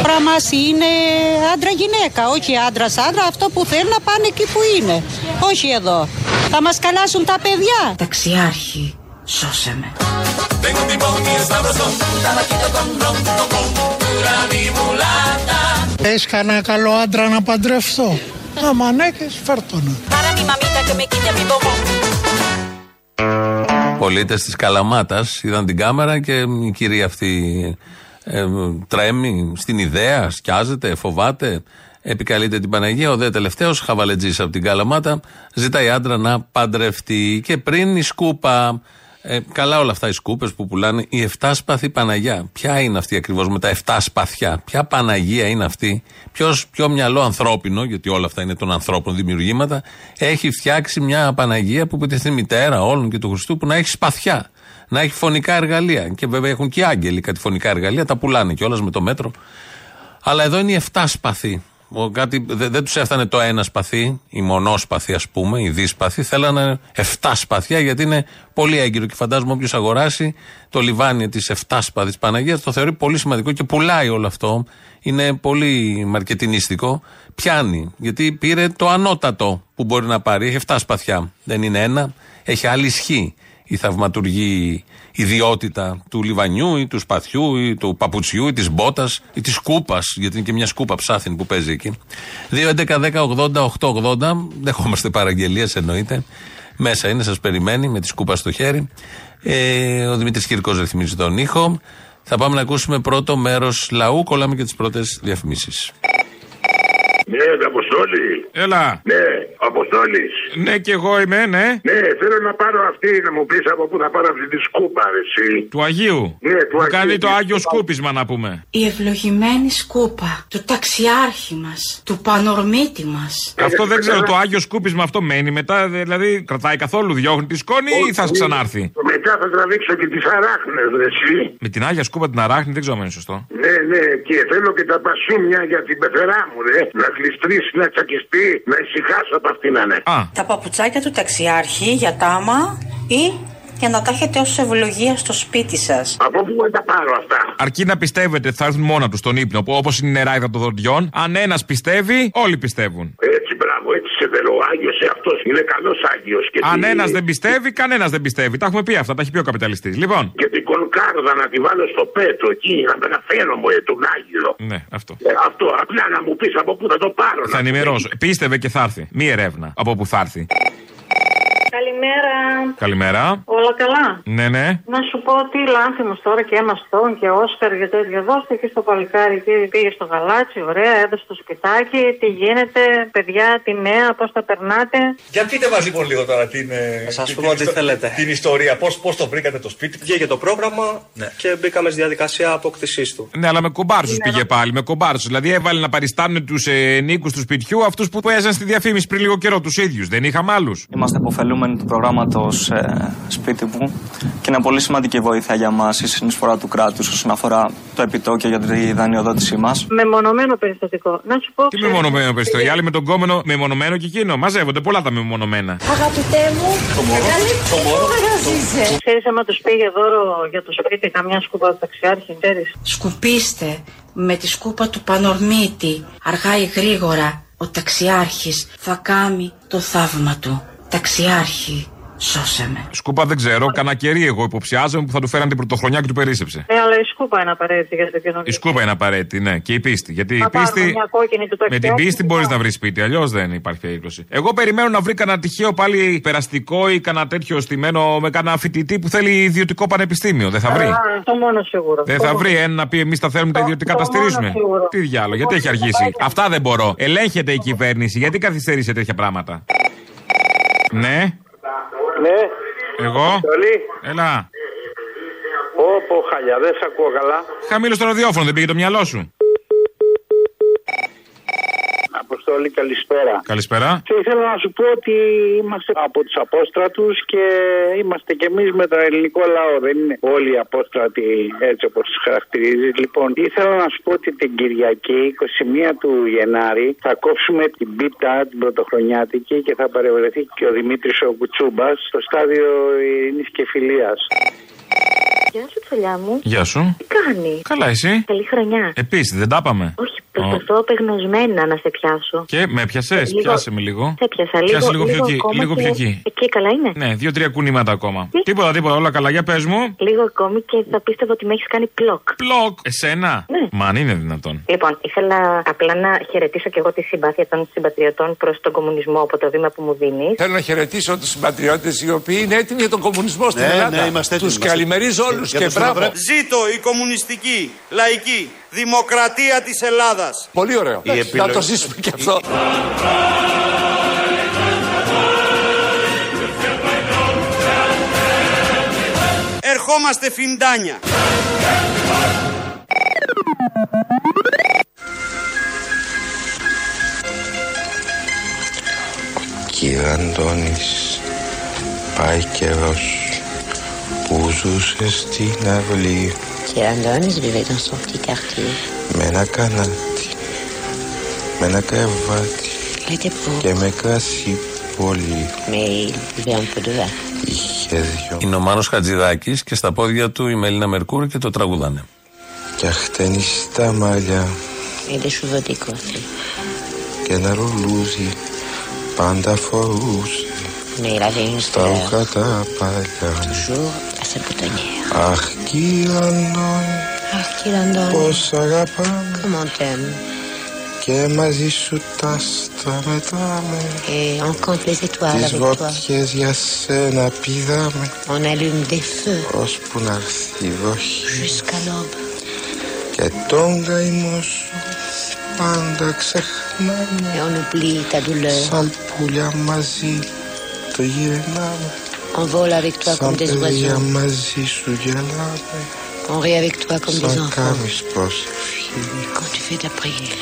Τώρα μας είναι άντρα-γυναίκα, όχι άντρα-άντρα. Αυτό που θέλουν να πάνε εκεί που είναι. Όχι εδώ. Θα μας καλάσουν τα παιδιά. Ταξιάρχη, σώσε με. Έχεις κανένα καλό άντρα να παντρευτώ. Άμα ναι, φέρτονα. Πολίτες της Καλαμάτας είδαν την κάμερα και η κυρία αυτή ε, τρέμει στην ιδέα, σκιάζεται, φοβάται, επικαλείται την Παναγία. Ο δε τελευταίος, χαβαλετζής από την Καλαμάτα, ζητάει άντρα να παντρευτεί. Και πριν η σκούπα ε, καλά όλα αυτά οι σκούπες που πουλάνε. Η 7 σπαθή Παναγιά. Ποια είναι αυτή ακριβώς με τα 7 σπαθιά; Ποια Παναγία είναι αυτή; Ποιος, ποιο μυαλό ανθρώπινο, γιατί όλα αυτά είναι των ανθρώπων δημιουργήματα, έχει φτιάξει μια Παναγία που είναι μητέρα όλων και του Χριστού που να έχει σπαθιά. Να έχει φωνικά εργαλεία. Και βέβαια έχουν και άγγελοι κάτι φωνικά εργαλεία. Τα πουλάνε κιόλας με το μέτρο. Αλλά εδώ είναι η 7 σπαθή κάτι, δεν, δεν τους έφτανε το ένα σπαθί, η μονόσπαθη ας πούμε, η δίσπαθη. Θέλανε 7 σπαθιά γιατί είναι πολύ έγκυρο. Και φαντάζομαι όποιος αγοράσει το λιβάνι της 7 σπαθής Παναγίας το θεωρεί πολύ σημαντικό και πουλάει όλο αυτό. Είναι πολύ μαρκετινίστικο. Πιάνει. Γιατί πήρε το ανώτατο που μπορεί να πάρει. Έχει 7 σπαθιά. Δεν είναι ένα. Έχει άλλη ισχύ η θαυματουργή ιδιότητα του λιβανιού ή του σπαθιού ή του παπουτσιού ή της μπότας ή της σκούπα, γιατί είναι και μια σκούπα ψάθιν που παίζει εκεί. 2.11.10.80.880, δεχόμαστε παραγγελίες εννοείται. Μέσα είναι, σας περιμένει με τη σκούπα στο χέρι. Ε, ο Δημήτρης Κυρκό ρυθμίζει τον ήχο. Θα πάμε να ακούσουμε πρώτο μέρος λαού. Κολλάμε και τις πρώτες διαφημίσεις. Ναι, Αποστόλης. Έλα. Ναι, Αποστόλης. Ναι, και εγώ είμαι, ναι. Ναι, θέλω να πάρω αυτή, να μου πεις από πού θα πάρω αυτή τη σκούπα, ρε, εσύ. Του Αγίου. Ναι, του Μου Αγίου. κάνει το Άγιο Σκούπισμα να πούμε. Η ευλογημένη σκούπα του ταξιάρχη μας, του πανορμίτη μας. Αυτό δεν ξέρω, το Άγιο Σκούπισμα αυτό μένει μετά, δηλαδή κρατάει καθόλου, διώχνει τη σκόνη ή θα ξανάρθει; Μετά θα τραβήξω και τις αράχνες, ρε, εσύ. Με την Άγια Σκούπα την αράχνη, δεν ξέρω αν είναι σωστό. Ναι, ναι, και θέλω και τα πασούμια για την πεθερά μου, ρε. Να γλιστρήσει, να τσακιστεί, να ησυχάσω από αυτήν, ναι. Α, Τα παπουτσάκια του ταξιάρχη για τάμα ή για να τα έχετε ως ευλογία στο σπίτι σας. Από πού θα τα πάρω αυτά; αρκεί να πιστεύετε ότι θα έρθουν μόνα τους στον ύπνο, όπως είναι η νεράιδα των δοντιών. Αν ένας πιστεύει, όλοι πιστεύουν. Έτσι, μπράβο, έτσι σε θέλω. Ο Άγιος αυτός είναι καλός Άγιος. Αν ένας δεν πιστεύει, κανένας δεν πιστεύει. Τα έχουμε πει αυτά, τα έχει πει ο καπιταλιστής. Λοιπόν. Και την κολκάρδα να τη βάλω στο πέτρο εκεί, να με αναφέρω μου, ε, τον Άγιο. Ναι, αυτό. Ε, αυτό, απλά να μου πεις από πού θα το πάρω. Θα να- ενημερώσω. Πίστευε και θα έρθει. Μία ερεύνα από που θα έρθει. Καλημέρα. Καλημέρα. Όλα καλά; Ναι, ναι. Να σου πω τι λάθη τώρα και Emma Stone και Όσκαρ και τέτοια. Δώστε και στο παλικάρι εκεί πήγε στο γαλάτσι, ωραία, έδωσε το σπιτάκι. Τι γίνεται, παιδιά, τη νέα, πώς τα περνάτε; Για πείτε μας λοιπόν λίγο τώρα την, ε, σας την- πούμε την ό,τι ιστο- θέλετε. την ιστορία. Πώς πώς το βρήκατε το σπίτι; Βγήκε το πρόγραμμα και μπήκαμε στη διαδικασία απόκτησής του. Ναι, αλλά με κομπάρσους πήγε πάλι. Με κομπάρσους. Δηλαδή έβαλε να παριστάνουν τους ε, νίκους του σπιτιού αυτούς που έζαν στη διαφήμιση πριν λίγο καιρό τους ίδιους. Δεν είχαμε άλλους. Είμαστε αποφελούμενοι του προγράμματο σπίτι μου και είναι πολύ σημαντική βοήθεια για μας η συνεισφορά του κράτους όσον αφορά το επιτόκιο για τη δανειοδότησή μας. Μεμονωμένο περιστατικό. Να σου πω. Τι μεμονωμένο περιστό. Οι άλλοι με τον κόμενο μεμονωμένο και εκείνο. Μαζεύονται πολλά τα μεμονωμένα. Αγαπητέ μου, Ξέρεις άμα τους πήγε δώρο για το σπίτι καμιά σκούπα του ταξιάρχη, ξέρεις. Σκουπίστε με τη σκούπα του πανορμίτη, αργά ή γρήγορα, ο ταξιάρχης θα κάνει το θαύμα του. Ταξιάρχη, σώσε με. Σκούπα δεν ξέρω. Κανα κερί εγώ υποψιάζομαι που θα του φέραν την πρωτοχρονιά και του περίσεψε. Ε, αλλά η σκούπα είναι απαραίτητη για το καινούργιο. Η σκούπα είναι απαραίτητη, ναι. Και η πίστη. Γιατί η Θα πάρουμε πίστη. μια κόκκινη του Με την ταξιάρχη. πίστη μπορείς να βρεις σπίτι, αλλιώς δεν υπάρχει περίπτωση. Εγώ περιμένω να βρει κανένα τυχαίο πάλι περαστικό ή κανένα τέτοιο στημένο με κανένα φοιτητή που θέλει ιδιωτικό πανεπιστήμιο. Δεν θα βρει; Α, το μόνο σίγουρο. Δεν Το θα μόνο. βρει ένα να πει εμείς τα θέλουμε τα ιδιωτικά, το τα στηρίζουμε. μόνο σίγουρο. Τι διάλογο, γιατί έχει αργήσει; Αυτά δεν μπορώ. Ελέγχεται η κυβέρνηση, γιατί καθυστερεί σε τέτοια πράγματα; Ναι, Ναι, εγώ. Αποστολή. Έλα. Όπο χαλιά, δεν σε ακούω καλά. Χαμήλω στο ραδιόφωνο, δεν πήγε το μυαλό σου. Αποστολή, καλησπέρα. Καλησπέρα. Και ήθελα να σου πω ότι είμαστε από τους απόστρατους και είμαστε κι εμείς με τον ελληνικό λαό. Δεν είναι όλοι οι απόστρατοι έτσι όπως τους χαρακτηρίζεις. Λοιπόν, ήθελα να σου πω ότι την Κυριακή, 21 του Γενάρη, θα κόψουμε την πίτα, την πρωτοχρονιάτικη και θα παρευρεθεί και ο Δημήτρης ο Κουτσούμπας στο στάδιο Ειρήνης και Φιλίας. Γεια σου, τσολιά μου. Γεια σου. Τι κάνεις; Καλά, εσύ. Καλή χρονιά. Επίσης, δεν τα είπαμε. Όχι, προσπαθώ απεγνωσμένα να σε πιάσω. Και με πιασέ, Λίγο- πιάσε με λίγο. Σε πιάσα λίγο. Πιάσε λίγο πιο εκεί. ακόμα Λίγο και- πιο εκεί. Εκεί καλά είναι. Ναι, δύο-τρία κουνήματα ακόμα. Τίποτα, τίποτα, όλα καλά. Για πες μου. Λίγο ακόμη και θα πίστευα ότι με έχεις κάνει πλοκ. Πλοκ. Εσένα; Ναι. Μα αν είναι δυνατόν. Λοιπόν, ήθελα απλά να χαιρετήσω και εγώ τη συμπάθεια των συμπατριωτών προς τον κομμουνισμό από το βήμα που μου δίνεις. Θέλω να χαιρετήσω τους συμπατριώτες οι οποίοι είναι έτοιμοι για τον κομμουνισμό στην Ναι, Ελλάδα. ναι, είμαστε έτοιμοι, Τους είμαστε καλημερίζω όλους Για και τους μπράβο. συναδρέ- Ζήτω η κομμουνιστική, λαϊκή, δημοκρατία της Ελλάδας. Πολύ ωραίο. Η Να επιλογή- το ζήσουμε και αυτό. Ερχόμαστε φιντάνια. Κύριε Αντώνης, πάει καιρός που ζούσε στην αυλή Monsieur Andon vivait dans son petit quartier. με ένα κανάτι, με ένα κρεβάτι Il était pauvre, και με κρασί πολύ. mais il buvait un peu de vin. Είχε δυο Είναι ο Μάνος Χατζηδάκης και στα πόδια του η Μελίνα Μερκούρη και το τραγουδάνε. και αχτένει στα μαλλιά Et des cheveux décoiffés. και ένα ρουλούζι πάντα φορούσε Mais il avait une στα fleur, ρούχα τα παλιά. toujours à sa boutonnière. Αχ κύριε Αντώνη, Ah, qu'il Andon, πώς αγαπάμε. Comment t'aimes Και μαζί σου τα άστρα μετράμε Et on compte les étoiles Τις avec toi. βότιες για σένα πηδάμε. On allume des feux. Ώσπου να έρθει η βροχή. Jusqu'à l'aube. Και τον καημό σου πάντα ξεχνάμε. Et on oublie ta douleur. Σαν πουλιά μαζί το γυρνάμε On vole avec toi Σαν comme des παιδιά oiseaux. μαζί σου γελάμε On rit avec toi comme des Σαν enfants. κάνεις προσευχή Quand tu fais ta prière.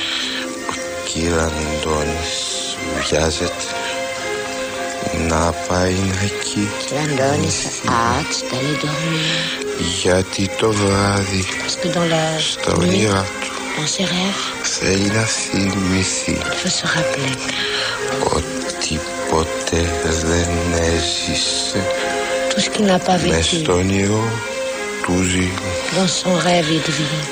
Κύριε Αντώνης βιάζεται να πάει εκεί L'Andone a hâte d'aller dormir. γιατί το βράδυ Parce que dans la στα nuit, όνειρά του dans ses rêves, θέλει να θυμηθεί il faut se rappeler ότι ποτέ δεν έζησε tout ce qu'il n'a pas μες vécu στο όνειρο του ζει. Dans son rêve et de vie.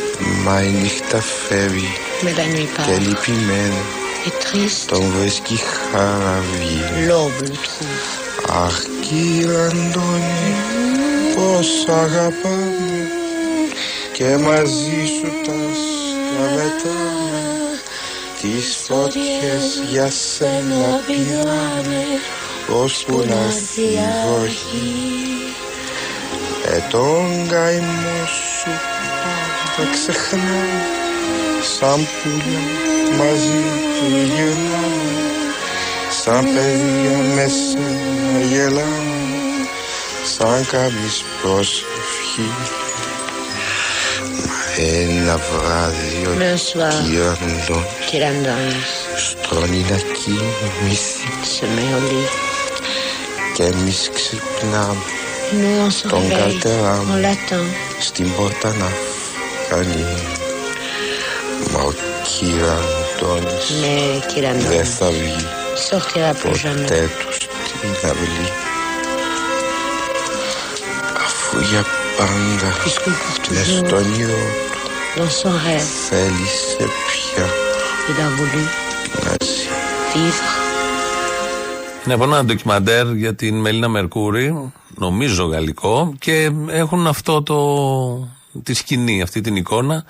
μα η νύχτα φεύγει Mais la nuit και part λυπημένο et triste, τον βρίσκει χαραβή l'aube le trouve. Αχ κύριε Αντώνη πως αγαπάμε και μαζί σου τα σκαβετάμε τις φωτιές για σένα πηδάνε ώσπου να έρθει η βροχή ε τον καημό σου πάντα ξεχνάμε σαν πουλιά μαζί του γυρνάμε σαν παιδιά με σένα γελάμε. Σαν κάνεις προσευχή Μα ένα βράδυ ο Le soir, Κυραντών qu'il Andone στρώνει και εμείς ξυπνάμε Nous, on se Ton réveille, caltera. on l'attend. στην πόρτα να κάνει Μα ο Κυραντώνης Mais qu'il δεν Andone θα βγει sortira plus jamais. ποτέ του στην αυλή αφού για πάντα Puisque pour μες toujours, στο όνειρο dans son rêve, θέλησε πια il a voulu να ζει vivre. Είναι από ένα ντοκιμαντέρ για την Μελίνα Μερκούρη, νομίζω γαλλικό, και έχουν αυτό το. τη σκηνή, αυτή την εικόνα.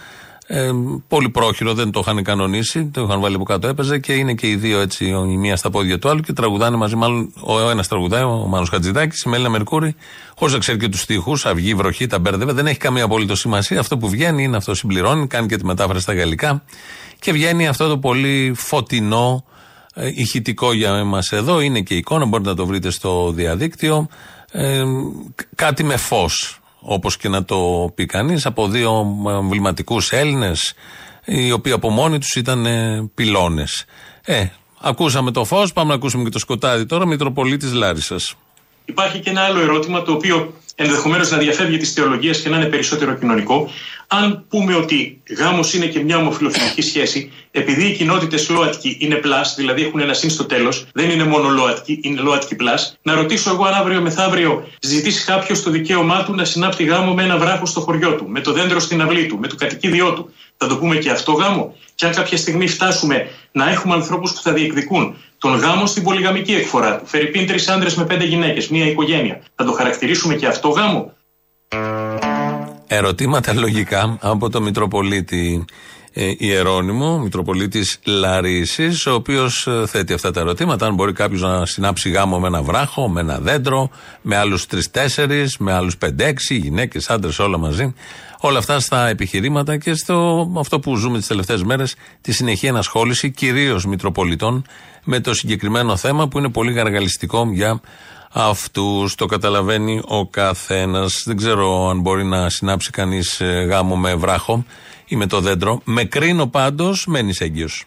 Ε, πολύ πρόχειρο, δεν το είχαν κανονίσει, το είχαν βάλει από κάτω, έπαιζε και είναι και οι δύο έτσι, η μία στα πόδια του άλλου και τραγουδάνε μαζί. Μάλλον ο ένας τραγουδάει, ο Μάνος Χατζηδάκης, η Μελίνα Μερκούρη, χωρίς να ξέρει και τους τοίχου, αυγή, βροχή, τα μπέρδευε, δεν έχει καμία απολύτω σημασία. Αυτό που βγαίνει είναι αυτό, συμπληρώνει, κάνει και τη μετάφραση στα γαλλικά και βγαίνει αυτό το πολύ φωτεινό, ε, ηχητικό για εμάς εδώ. Είναι και εικόνα, μπορείτε να το βρείτε στο διαδίκτυο. Ε, κ- κάτι με φως, όπως και να το πει κανείς, από δύο εμβληματικούς Έλληνες, οι οποίοι από μόνοι τους ήταν ε, πυλώνες. Ε, ακούσαμε το φως, πάμε να ακούσουμε και το σκοτάδι τώρα. Μητροπολίτης Λάρισας. Υπάρχει και ένα άλλο ερώτημα το οποίο ενδεχομένως να διαφεύγει της θεολογίας και να είναι περισσότερο κοινωνικό. Αν πούμε ότι γάμος είναι και μια ομοφυλοφιλική σχέση, επειδή οι κοινότητες ΛΟΑΤΚΙ είναι plus, δηλαδή έχουν ένα συν στο τέλος, δεν είναι μόνο ΛΟΑΤΚΙ, είναι ΛΟΑΤΚΙ plus, να ρωτήσω εγώ αν αύριο μεθαύριο ζητήσει κάποιος το δικαίωμά του να συνάπτει γάμο με ένα βράχο στο χωριό του, με το δέντρο στην αυλή του, με το κατοικίδιό του. Θα το πούμε και αυτό γάμο; Και αν κάποια στιγμή φτάσουμε να έχουμε ανθρώπους που θα διεκδικούν τον γάμο στην πολυγαμική εκφορά του, φερειπίν τρεις άντρες με πέντε γυναίκες, μία οικογένεια, θα το χαρακτηρίσουμε και αυτό γάμο; Ερωτήματα λογικά από το Μητροπολίτη ε, Ιερώνυμο, Μητροπολίτης Λαρίσης, ο οποίος θέτει αυτά τα ερωτήματα. Αν μπορεί κάποιος να συνάψει γάμο με ένα βράχο, με ένα δέντρο, με άλλους τρει-τέσσερι, με άλλους πέντε-έξι, γυναίκες, άντρες, όλα μαζί. Όλα αυτά στα επιχειρήματα και στο αυτό που ζούμε τις τελευταίες μέρες, τη συνεχή ενασχόληση κυρίως Μητροπολιτών με το συγκεκριμένο θέμα που είναι πολύ γαργαλιστικό για αυτού. Το καταλαβαίνει ο καθένας. Δεν ξέρω αν μπορεί να συνάψει κανείς γάμο με βράχο ή με το δέντρο. Με κρίνω πάντως, μένεις έγκυος.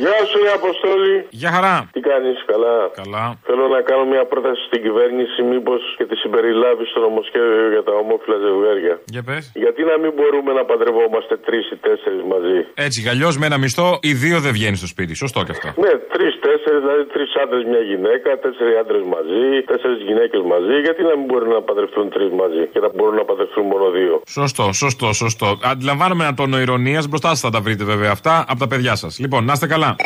Γεια σου, η Αποστόλη. Γεια χαρά. Τι κάνεις, καλά; Καλά. Θέλω να κάνω μια πρόταση στην κυβέρνηση, μήπως και τη συμπεριλάβεις στο νομοσχέδιο για τα ομόφυλα ζευγάρια. Για πες. Γιατί να μην μπορούμε να παντρευόμαστε τρεις ή τέσσερις μαζί; Έτσι, αλλιώς με ένα μισθό οι δύο δεν βγαίνει στο σπίτι. Σωστό και αυτό. Ναι, τρει-τέσσερι, δηλαδή τρεις άντρες, μια γυναίκα, τέσσερις άντρες μαζί, τέσσερις γυναίκες μαζί. Γιατί να μην μπορούν να παντρευτούν τρεις μαζί και να μπορούν να παντρευτούν μόνο δύο; Σωστό, σωστό, σωστό. Αντιλαμβάνομαι ένα τόνο ηρωνίας. Μπροστά σας θα τα βρείτε βέβαια αυτά από τα παιδιά σας. Λοιπόν, να είστε καλά καλά.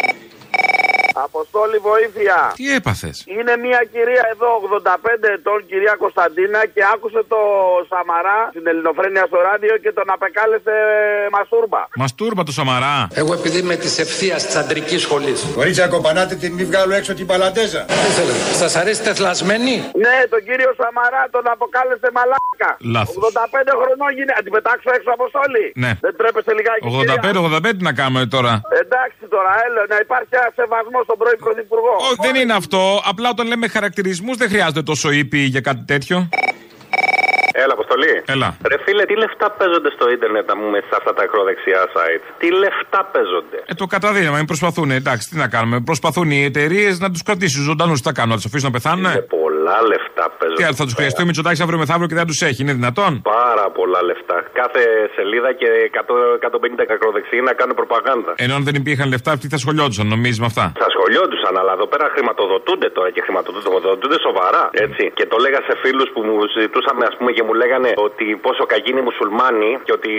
Αποστόλη βοήθεια. Τι έπαθες; Είναι μια κυρία εδώ 85 ετών, κυρία Κωνσταντίνα, και άκουσε το Σαμαρά στην Ελληνοφρένεια στο ράδιο και τον απεκάλεσε μαστούρμπα. Μαστούρμπα το Σαμαρά. Εγώ επειδή είμαι της ευθείας της αντρικής σχολής. Κορίτσια, κοπανάτε την μη βγάλω έξω την παλαντέζα. Τι θέλετε, σας αρέσει τεθλασμένη; Ναι, τον κύριο Σαμαρά τον αποκάλεσε μαλάκα. Λάθος. 85 χρονών γίνεται. Να την πετάξω έξω αποστόλη. Ναι. Δεν τρέπεσε λιγάκι. κυρία; 85-85 τι να κάνουμε τώρα; Εντάξει τώρα, έλα να υπάρχει ένα σεβασμός στον πρώην Πρωθυπουργό. Όχι, δεν είναι αυτό. Απλά όταν λέμε χαρακτηρισμούς δεν χρειάζεται τόσο ήπι για κάτι τέτοιο. Έλα, Αποστολή. Έλα. Ρε φίλε, τι λεφτά παίζονται στο ίντερνετ να πούμε σε αυτά τα ακροδεξιά site; Τι λεφτά παίζονται; Ε, το καταδύναμα, μην προσπαθούν. Εντάξει, τι να κάνουμε. Προσπαθούν οι εταιρείες να τους κρατήσουν ζωντανούς. Τι θα κάνουν, να τους αφήσουν να πεθάνουν. Είναι πολλά λεφτά παίζονται. Τι άλλο, θα τους χρειαστεί ο Μητσοτάκης αύριο μεθαύριο και δεν θα τους έχει. Είναι δυνατόν; Πάρα πολλά λεφτά. Κάθε σελίδα και 100, 150 ακροδεξιοί να κάνουν προπαγάνδα. Ενώ αν δεν υπήρχαν λεφτά, αυτοί θα σχολιόντουσαν, νομίζεις με αυτά; Θα σχολιόντουσαν, αλλά εδώ πέρα χρηματοδοτούνται τώρα και χρηματοδοτούνται σοβαρά. Έτσι. Και το λέγα σε φίλους που μου συζητούσαμε, ας πούμε, και μου λέγανε ότι πόσο κακοί είναι οι μουσουλμάνοι και ότι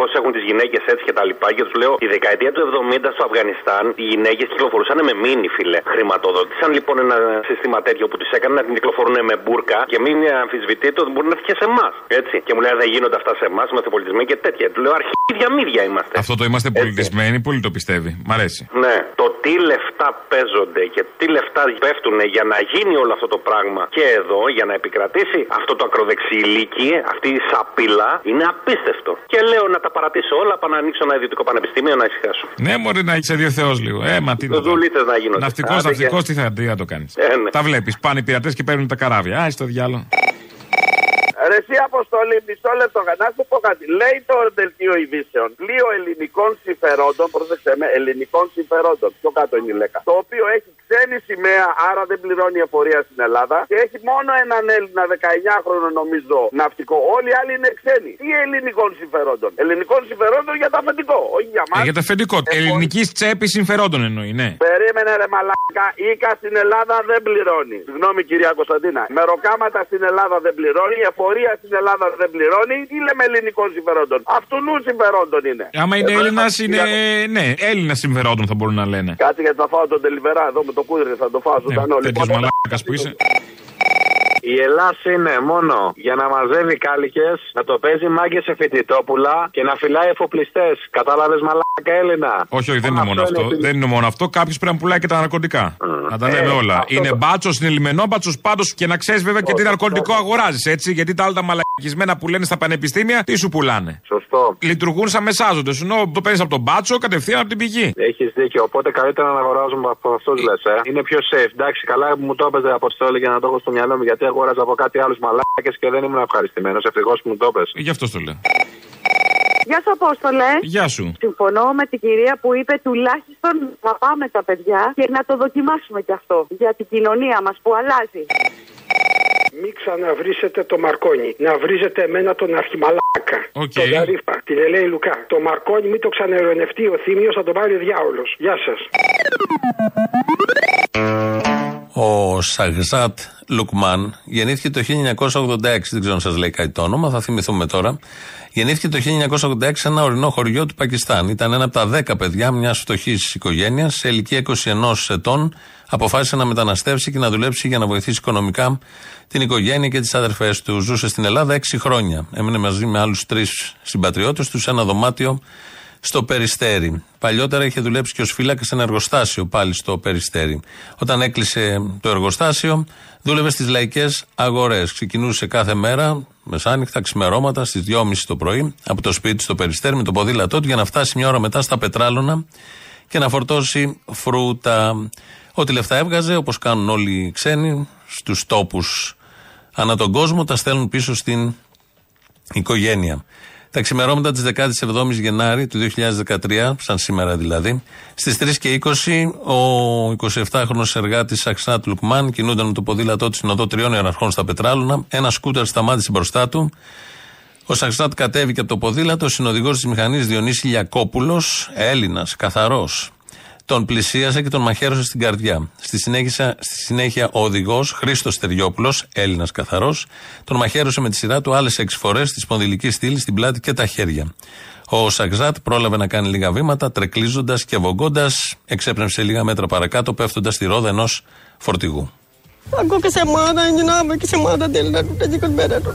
πώς έχουν τις γυναίκες έτσι και τα λοιπά. Και τους λέω, η δεκαετία του 70 στο Αφγανιστάν οι γυναίκες κυκλοφορούσαν με μήνυ, φίλε. Χρηματοδότησαν λοιπόν ένα σύστημα τέτοιο που τι έκανε να την κυκλοφορούν με μπουρκα και μην αμφισβητείτε ότι μπορεί να έρθει και σε εμάς. Έτσι. Και μου λέει, δεν γίνονται αυτά σε εμάς, είμαστε πολιτισμένοι και τέτοια. Του λέω, αρχίδια μύδια είμαστε. Αυτό το είμαστε πολιτισμένοι, πολύ το πιστεύει. Μ' αρέσει. Ναι, το τι λεφτά παίζονται και τι λεφτά πέφτουν για να γίνει όλο αυτό το πράγμα και εδώ, για να επικρατήσει αυτό το ακροδεξιλίκι, αυτή η σαπίλα, είναι απίστευτο. Και λέω να τα παρατήσω όλα, πάω να ανοίξω ένα ιδιωτικό πανεπιστήμιο να ησυχάσω. Ναι, μπορεί να είσαι δύο θεός λίγο. Ε, μα τι να το- Δουλίτε να γίνονται. Ναυτικός, Άντε, ναυτικός, και- τι θα, τι θα το κάνεις. Ε, ναι. Τα βλέπεις. Πάνε οι πειρατές και παίρνουν τα καράβια. Α, στο διάλογο. Ρε εσύ Αποστολή, μισό λεπτό, να σου πω κάτι. Λέει το δελτίο ειδήσεων, πλοίο ελληνικών συμφερόντων, πρόσεξε με, ελληνικών συμφερόντων, πιο κάτω είναι η λέκα, το οποίο έχει ξένη σημαία, άρα δεν πληρώνει εφορία στην Ελλάδα και έχει μόνο έναν Έλληνα 19χρονο νομίζω ναυτικό. Όλοι οι άλλοι είναι ξένοι. Τι ελληνικών συμφερόντων; Ελληνικών συμφερόντων για το αφεντικό, όχι για Ε, μας. για τα αφεντικό. Ελληνική τσέπη συμφερόντων εννοεί, ναι. Περίμενε ρε μαλάκα, Ήκα στην Ελλάδα δεν πληρώνει. Συγγνώμη κυρία Κωνσταντίνα. Μεροκάματα στην Ελλάδα δεν πληρώνει, εφορία στην Ελλάδα δεν πληρώνει. Τι λέμε ελληνικών συμφερόντων. Αυτού νου συμφερόντων είναι. Άμα είναι Εδώ Έλληνας, είμαστε, είναι. κυρία- Ναι, Έλληνας συμφερόντων θα μπορούν να λένε. Κάτι γιατί θα φάω τον τελιβερά εδώ με το κούδρι, θα το φάω ζωντανό. Τέτοιος Λοιπόν, μαλάκας που είσαι. Η Ελλάς είναι μόνο για να μαζεύει κάλικες, να το παίζει μάγκες σε φοιτητόπουλα και να φυλάει εφοπλιστές. Κατάλαβες μαλάκα Έλληνα; Όχι, όχι, δεν είναι μόνο αυτό. Δεν είναι μόνο αυτό. Κάποιος πρέπει να πουλάει και τα ναρκωτικά. Να τα λέμε Ε, όλα. αυτό Είναι το- μπάτσος, είναι λιμενό μπάτσος πάντως και να ξέρεις βέβαια και τι Σωστό. ναρκωτικό αγοράζεις, έτσι. Γιατί τα άλλα τα μαλακισμένα που λένε στα πανεπιστήμια, τι σου πουλάνε; Σωστό. Λειτουργούν σαν μεσάζοντες. Ενώ το παίρνεις από τον μπάτσο κατευθείαν από την πηγή. Έχεις δίκιο. Οπότε καλύτερα να αγοράζουμε από αυτούς λες. Ε. Είναι πιο safe. Εντάξει, καλά που μου το 'πες, Αποστόλη, για να το έχω στο μυαλό μου γιατί αγόραζα από κάτι άλλους μαλάκες και δεν ήμουν ευχαριστημένος. Ευτυχώς που μου το 'πες. Γι' αυτό το λέω. Γεια σου, Απόστολε. Γεια σου. Συμφωνώ με την κυρία που είπε τουλάχιστον να πάμε τα παιδιά και να το δοκιμάσουμε κι αυτό για την κοινωνία μας που αλλάζει. Μην ξαναβρίσετε το Μαρκόνι. Να βρίζετε εμένα τον αρχιμαλάκα. Οκ. Τον Γαρίφα. Την Ελένη Λουκά. Το Μαρκόνι μην το ξαναειρωνευτεί ο Θύμιος, θα τον πάρει ο διάολος. Γεια σας. Ο Σαγζάτ Λουκμάν γεννήθηκε το 1986. Δεν ξέρω αν σας λέει κάτι το όνομα, θα θυμηθούμε τώρα. Γεννήθηκε το 1986 σε ένα ορεινό χωριό του Πακιστάν. Ήταν ένα από τα 10 παιδιά μιας φτωχής οικογένειας. Σε ηλικία 21 ετών αποφάσισε να μεταναστεύσει και να δουλέψει για να βοηθήσει οικονομικά την οικογένεια και τις αδερφές του. Ζούσε στην Ελλάδα 6 χρόνια. Έμεινε μαζί με άλλους τρεις συμπατριώτες τους σε ένα δωμάτιο στο Περιστέρι. Παλιότερα είχε δουλέψει και ως φύλακας σε ένα εργοστάσιο πάλι στο Περιστέρι. Όταν έκλεισε το εργοστάσιο, δούλευε στις λαϊκές αγορές. Ξεκινούσε κάθε μέρα, μεσάνυχτα, ξημερώματα, στις 2.30 το πρωί, από το σπίτι στο Περιστέρι με το ποδήλατό του για να φτάσει μια ώρα μετά στα πετράλωνα και να φορτώσει φρούτα. Ό,τι λεφτά έβγαζε, όπως κάνουν όλοι οι ξένοι, στους τόπους ανά τον κόσμο, τα στέλνουν πίσω στην οικογένεια. Τα ξημερώματα της 17η Γενάρη του 2013, σαν σήμερα δηλαδή, στις 3 και 20, ο 27χρονο εργάτης Αξάτ Λουκμάν κινούνταν με το ποδήλατό του στην οδό τριών ιεραρχών στα Πετράλωνα. Ένα σκούτερ σταμάτησε μπροστά του. Ο Σαξάτ κατέβηκε από το ποδήλατο. Ο συνοδηγός της μηχανής Διονύσης Λιακόπουλο, Έλληνας, καθαρός, Τον πλησίασε και τον μαχαίρωσε στην καρδιά. Στη συνέχεια, στη συνέχεια ο οδηγός Χρήστος Τεριόπουλο, Έλληνας καθαρός, τον μαχαίρωσε με τη σειρά του άλλες έξι φορές στη σπονδυλική στήλη, στην πλάτη και τα χέρια. Ο Σαξάτ πρόλαβε να κάνει λίγα βήματα, τρεκλίζοντας και βογκώντα, εξέπνευσε λίγα μέτρα παρακάτω, πέφτοντας στη ρόδα ενός φορτηγού. Aku kesempatan je nama kesempatan dia nak tak jikut beda tu.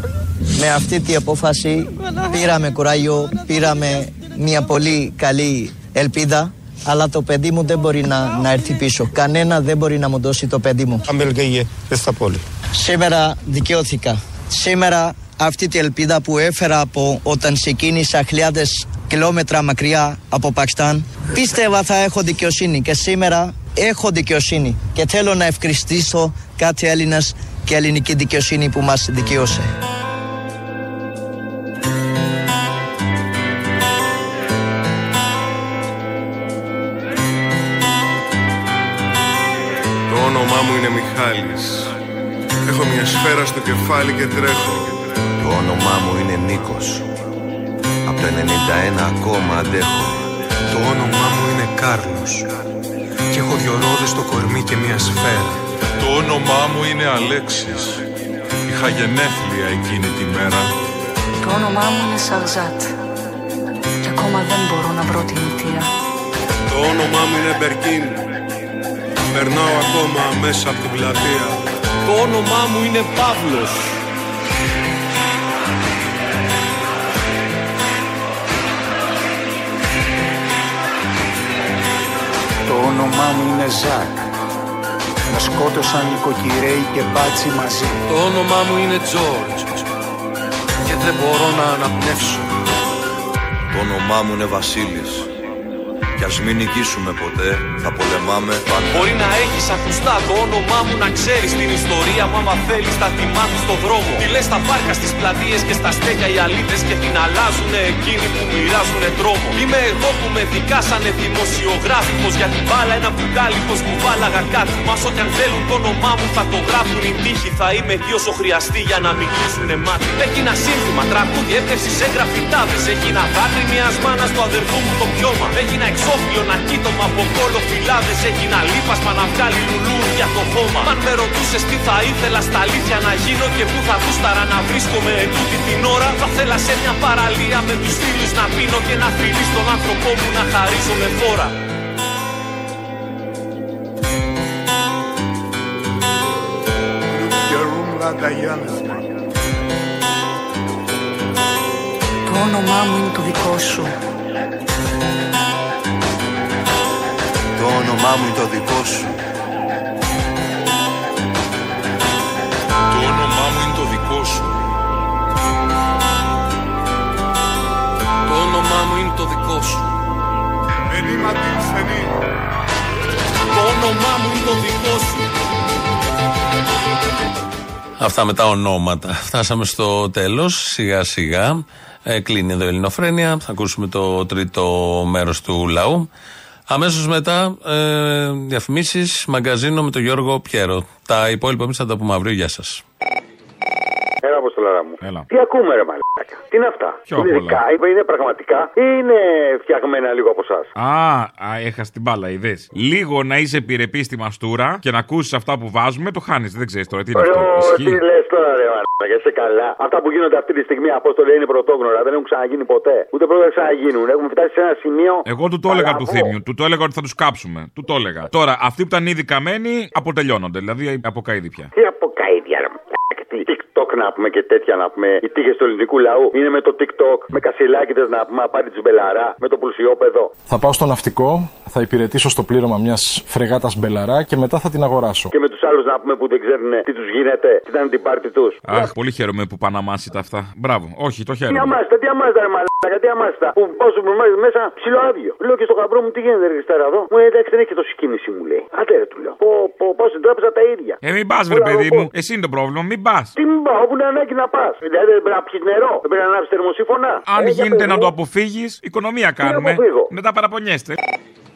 Με αυτή την απόφαση πήραμε κουράγιο, πήραμε μια πολύ καλή ελπίδα αλλά το παιδί μου δεν μπορεί να, να έρθει πίσω. Κανένα δεν μπορεί να μου δώσει το παιδί μου. Αμπελκαγίε, δεν στα πόλη. Σήμερα δικαιώθηκα. Σήμερα αυτή την ελπίδα που έφερα από όταν ξεκίνησα χιλιάδες κιλόμετρα μακριά από Πακιστάν πίστευα θα έχω δικαιοσύνη και σήμερα έχω δικαιοσύνη και θέλω να ευχαριστήσω κάτι Έλληνας και ελληνική δικαιοσύνη που μας δικαιώσε. Έχω μια σφαίρα στο κεφάλι και τρέχω. Το όνομά μου είναι Νίκος. Από το 91 ακόμα αντέχω. Το όνομά μου είναι Κάρλος. Και έχω δυο ρόδες στο κορμί και μια σφαίρα. Το όνομά μου είναι Αλέξης. Είχα γενέθλια εκείνη τη μέρα. Το όνομά μου είναι Σαρζάτ. Και ακόμα δεν μπορώ να βρω την αιτία. Το όνομά μου είναι Μπερκίν. Περνάω ακόμα μέσα από την πλατεία. Το όνομά μου είναι Παύλος. Το όνομά μου είναι Ζακ. Με σκότωσαν νοικοκυρέοι και μπάτσι μαζί. Το όνομά μου είναι Τζόρτζ. Και δεν μπορώ να αναπνεύσω. Το όνομά μου είναι Βασίλης. Κι ας μην νικήσουμε ποτέ, θα πολεμάμε. Πάντα. Μπορεί να έχεις ακουστά το όνομά μου να ξέρεις την ιστορία μου άμα θέλεις θα τη μάθεις στο δρόμο. Τι λες στα πάρκα, στις πλατείες και στα στέκια οι αλήτες και την αλλάζουνε εκείνοι που μοιράζουνε τρόμο. Είμαι εγώ που με δικάσανε δημοσιογράφικος για την μπάλα ένα μπουκάλι πως μου βάλαγα κάτι Μα όσο κι αν θέλουν το όνομά μου θα το γράφουν οι τύχοι. Θα είμαι εκεί όσο χρειαστεί για να μην κλείσουνε μάτι. Έγινα σύνθημα, τραγούδι, έπτευση σε γραφιτάδες Έγινα δάκρυ μιας μάνας του αδερφού μου το πιώμα. Έγινα εξώφυλλο να κοίτωμα από κόλλο φυλάδες. Έγινα λίπασμα να βγάλει λουλούδια το χώμα. Αν με ρωτούσες τι θα ήθελα στα αλήθεια να γίνω Και πού θα γούσταρα να βρίσκομαι ετούτη την ώρα Θα θέλα σε μια παραλία με τους φίλους να πίνω Και να φιλείς τον άνθρωπό μου να χαρίζω με φόρα. Το όνομά μου είναι το δικό σου. Όνομά μου είναι το δικό σου. Το όνομά μου είναι το δικό σου. Το όνομά μου είναι το δικό σου Το όνομά μου είναι το δικό σου Αυτά με τα ονόματα. Φτάσαμε στο τέλος, σιγά σιγά. Ε, κλείνει εδώ η Ελληνοφρένεια. Θα ακούσουμε το τρίτο μέρος του λαού. Αμέσως μετά, ε, διαφημίσεις, μαγκαζίνο με τον Γιώργο Πιέρο. Τα υπόλοιπα εμείς θα τα πούμε αύριο. Γεια σας. Έλα, Αποστολάρα μου. Έλα. Τι ακούμε, ρε μαλάκα. Τι είναι αυτά; Ποιο είναι απ' όλα; δικά, είναι πραγματικά ή είναι φτιαγμένα λίγο από εσάς; Α, α έχασε την μπάλα, είδες. Λίγο να είσαι επιρρεπής στη μαστούρα και να ακούσεις αυτά που βάζουμε, το χάνεις. Δεν ξέρεις τώρα τι είναι αυτό. Ω, Ισχύει. Τι λες τώρα, ρε μαλάκα, είσαι καλά. Αυτά που γίνονται αυτή τη στιγμή, Απόστολε, είναι πρωτόγνωρα. Δεν έχουν ξαναγίνει ποτέ. Ούτε πρώτα θα ξαναγίνουν. Έχουμε φτάσει σε ένα σημείο. Εγώ του το έλεγα του Παλαβό. θύμιου. Του το έλεγα ότι θα τους κάψουμε. Του το έλεγα. Τώρα, αυτοί που ήταν ήδη καμένοι αποτελειώνονται. Δηλαδή από καηδί πια. Τι από καίδια, ρε μαλάκα. Τι TikTok να πούμε και τέτοια να πούμε. Οι τύχες του ελληνικού λαού είναι με το TikTok. Με κασιλάκιδε να πούμε απάντη τη μπελαρά. Με το πλουσιόπεδο. Θα πάω στο ναυτικό, θα υπηρετήσω στο πλήρωμα μιας φρεγάτας μπελαρά και μετά θα την αγοράσω. Και με τους άλλους να πούμε που δεν ξέρουν τι τους γίνεται. Τι ήταν την πάρτη τους. Αχ, πολύ χαίρομαι που πάνε τα αυτά. Μπράβο. Όχι, το Τι χαίρομαι. αμάστα, τι αμάστα, ρε μαλάκα, τι αμάστα. Που πόσο μου μέσα, μέσα ψηλό άδειο. Λέω και στο γαμπρό μου τι γίνεται, ρε Χριστάρα εδώ; Μου λέει εντάξει δεν έχει τόση κίνηση, μου λέει. Άντε ρε του λέω. Πω, πω, πω στην τράπεζα τα ίδια. Ε, μην πας, ρε Όλα παιδί εγώ μου. Εσύ είναι το πρόβλημα, μην πας. Τι μην πάω, όπου είναι ανάγκη να πας. Δηλαδή δεν πρέπει να πιεις νερό, δεν πρέπει να ανάψεις θερμοσύφωνα. Αν Ε, για γίνεται πες να μου. το αποφύγεις, οικονομία κάνουμε. αποφύγω. Μετά παραπονιέστε.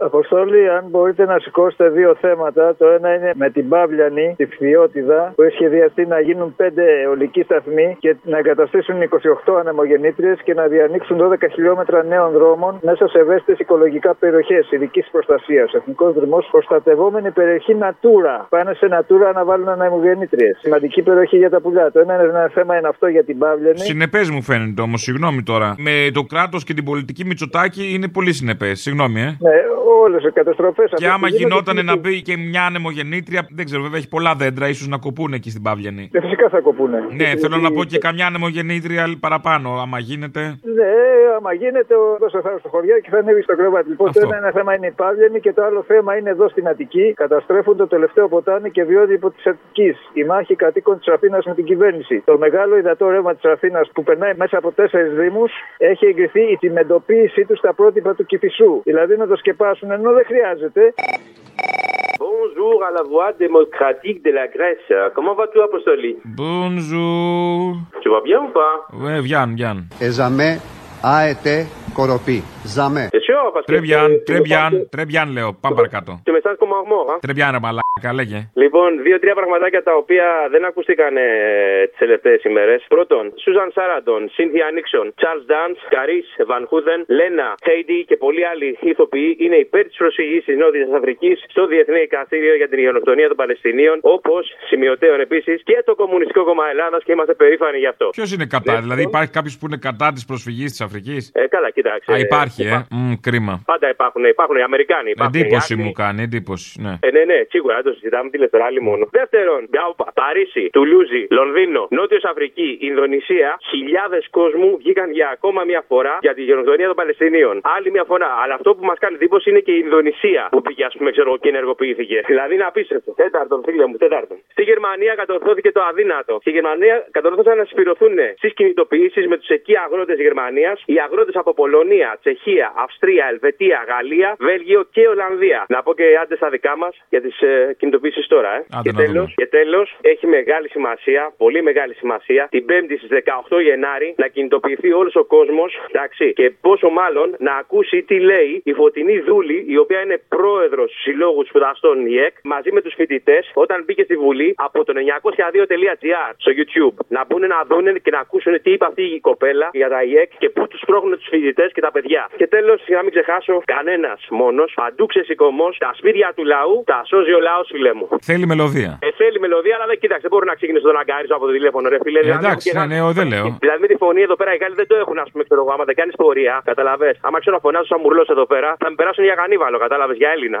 Αποστόλη, αν μπορείτε να σηκώσετε δύο θέματα. Το ένα είναι με την Παύλιανη, τη Φθιώτιδα, που έχει σχεδιαστεί να γίνουν πέντε αιωλικοί σταθμοί και να εγκαταστήσουν 28 ανεμογεννήτριες και να διανοίξουν 12 χιλιόμετρα νέων δρόμων μέσα σε ευαίσθητες οικολογικά περιοχές ειδικής προστασίας. Εθνικός Δρυμός, προστατευόμενη περιοχή Natura. Πάνε σε Natura να βάλουν ανεμογεννήτριες. Σημαντική περιοχή για τα πουλιά. Το ένα, είναι ένα θέμα είναι αυτό για την Παύλιανη. Συνεπές μου φαίνεται όμως, συγγνώμη τώρα. Με το κράτος και την πολιτική Μητσοτάκη είναι πολύ συνεπές. Συγγνώμη, ε. Ναι, όλες οι καταστροφές Και άμα γινόταν να μπει και μια ανεμογεννήτρια, δεν ξέρω, βέβαια έχει πολλά δέντρα, ίσως να κοπούν εκεί στην Παύλιανη. Ε, φυσικά θα κοπούνε. Ναι, θέλω να πω και καμιά ανεμογεννήτρια παραπάνω, άμα γίνεται. Ναι, άμα γίνεται, δώσε θάρρο στο χωριό και θα ανέβει στο κρεβάτι. Λοιπόν, το Αυτό. ένα θέμα είναι η Παύλιανη και το άλλο θέμα είναι εδώ στην Αττική. Καταστρέφουν το τελευταίο ποτάμι και βιώδη υπό της Αττικής. Η μάχη κατοίκων της Αθήνας με την κυβέρνηση. Το μεγάλο υδατό ρεύμα της Αθήνας που περνάει μέσα από τέσσερις Δήμους έχει εγκριθεί η τιμεντοποίησή του στα πρότυπα του Κυφισού. Δηλαδή να το σκεπάσουν ενώ δεν χρειάζεται. Bonjour à la voix démocratique de la Grèce. Comment vas-tu, Apostoli Bonjour. Tu vas bien ou pas Ε, Βιάν, Βιάν. Εζαμέ, άετε, κοροπή. Ζαμέ. T'es sûr Parce que Τρεμπιάν, tu me τρεμπιάν, sens- τρεμπιάν λέω. Πάμε παρακάτω. Tu me sens comme un mort, hein Τρεμπιάν, ρε μαλάκα, λέγε. Λοιπόν, δύο-τρία πραγματάκια τα οποία δεν ακούστηκαν ε, τις τελευταίες ημέρες. Πρώτον, Σούζαν Σάραντον, Σίνθια Νίξον, Τσάρλ Ντάν, Καρίς, Βαν Χούδεν, Λένα, Χέιντι και πολλοί άλλοι ηθοποιοί είναι υπέρ της προσφυγής της Νότιας Αφρικής στο Διεθνή Δικαστήριο για την Γενοκτονία των Παλαιστινίων, όπως σημειωτέων επίσης και το Κομμουνιστικό Κόμμα Ελλάδας και είμαστε περήφανοι γι' αυτό. Ποιος είναι κατά, δηλαδή υπάρχει κάποιος που είναι κατά της προσφυγής της Αφρικής; Ε, καλά, κοίταξε. Α, υπάρχει, ε. Μμ, κρίμα. Πάντα υπάρχουν, υπάρχουν οι Αμερικάνοι. Υπάρχουν οι Εντύπωση Άγγλοι. μου κάνει, εντύπωση, ναι. Ε, ναι, ναι, σίγουρα δεν το συζητάμε, τι λε τώρα, άλλη μόνο. Δεύτερον, Γκάουπα, Παρίσι, Τουλούζι, Λονδίνο, Νότιος Αφρική, Ινδονησία, χιλιάδες κόσμου βγήκαν για ακόμα μια φορά για τη γενοκτονία των Παλαιστινίων. Άλλη μια φορά. Αλλά αυτό που μας κάνει εντύπωση είναι και η Ινδονησία που πήγε, ας πούμε, ξέρω, και ενεργοποιήθηκε. Δηλαδή είναι απίστευτο. Τέταρτον, φίλε μου, τέταρτον. Στη Γερμανία κατορθώθηκε το αδύνατο. Στη Γερμανία κατορθώσαν να συσπηρωθούν στις κινητοποιήσεις με τους εκεί αγρότες Γερμανίας, οι αγρότες από Πολωνία, Τσεχία, Αυστρία, Ελβετία, Γαλλία, Βέλγιο και Ολλανδία. Να πω και άντε στα δικά μας για τις ε, κινητοποιήσει τώρα, ε. Άντε και να τέλος, δούμε. και τέλος, έχει μεγάλη σημασία, πολύ μεγάλη σημασία, την 5η στις 18 Γενάρη να κινητοποιηθεί όλος ο κόσμος, εντάξει, και πόσο μάλλον να ακούσει τι λέει η Φωτεινή Δούλη, η οποία είναι πρόεδρος του Συλλόγους Σπουδαστών ΙΕΚ, μαζί με τους φοιτητές, όταν μπήκε στη Βουλή από το 902.gr στο YouTube. Να μπουν να δουν και να ακούσουν τι είπε αυτή η κοπέλα για τα ΙΕΚ και πού τους πρόχνουν τους φοιτητές και τα παιδιά. Και τέλος, για να μην ξεχάσω, κανένας μόνος, παντού ξεσηκωμός, τα σπίτια του λαού, τα σώζει ο λαός, φίλε μου. Θέλει μελωδία. Ε, θέλει μελωδία, αλλά δεν κοίταξε, δεν μπορώ να ξεκινήσω τον αγκάριζο από το τηλέφωνο, ρε φίλε. Ε, Δηλαδή, εντάξει, έχω και ναι, ένα- ναι, δεν λέω. Δηλαδή με τη φωνή εδώ πέρα οι Γάλλοι δεν το έχουν, ας πούμε, ξέρω εγώ. Άμα δεν κάνεις πορεία, καταλαβέ. Άμα ξέρω να φωνάζω σαν μουρλό εδώ πέρα, θα με περάσουν για γανίβαλο, κατάλαβες για Έλληνα.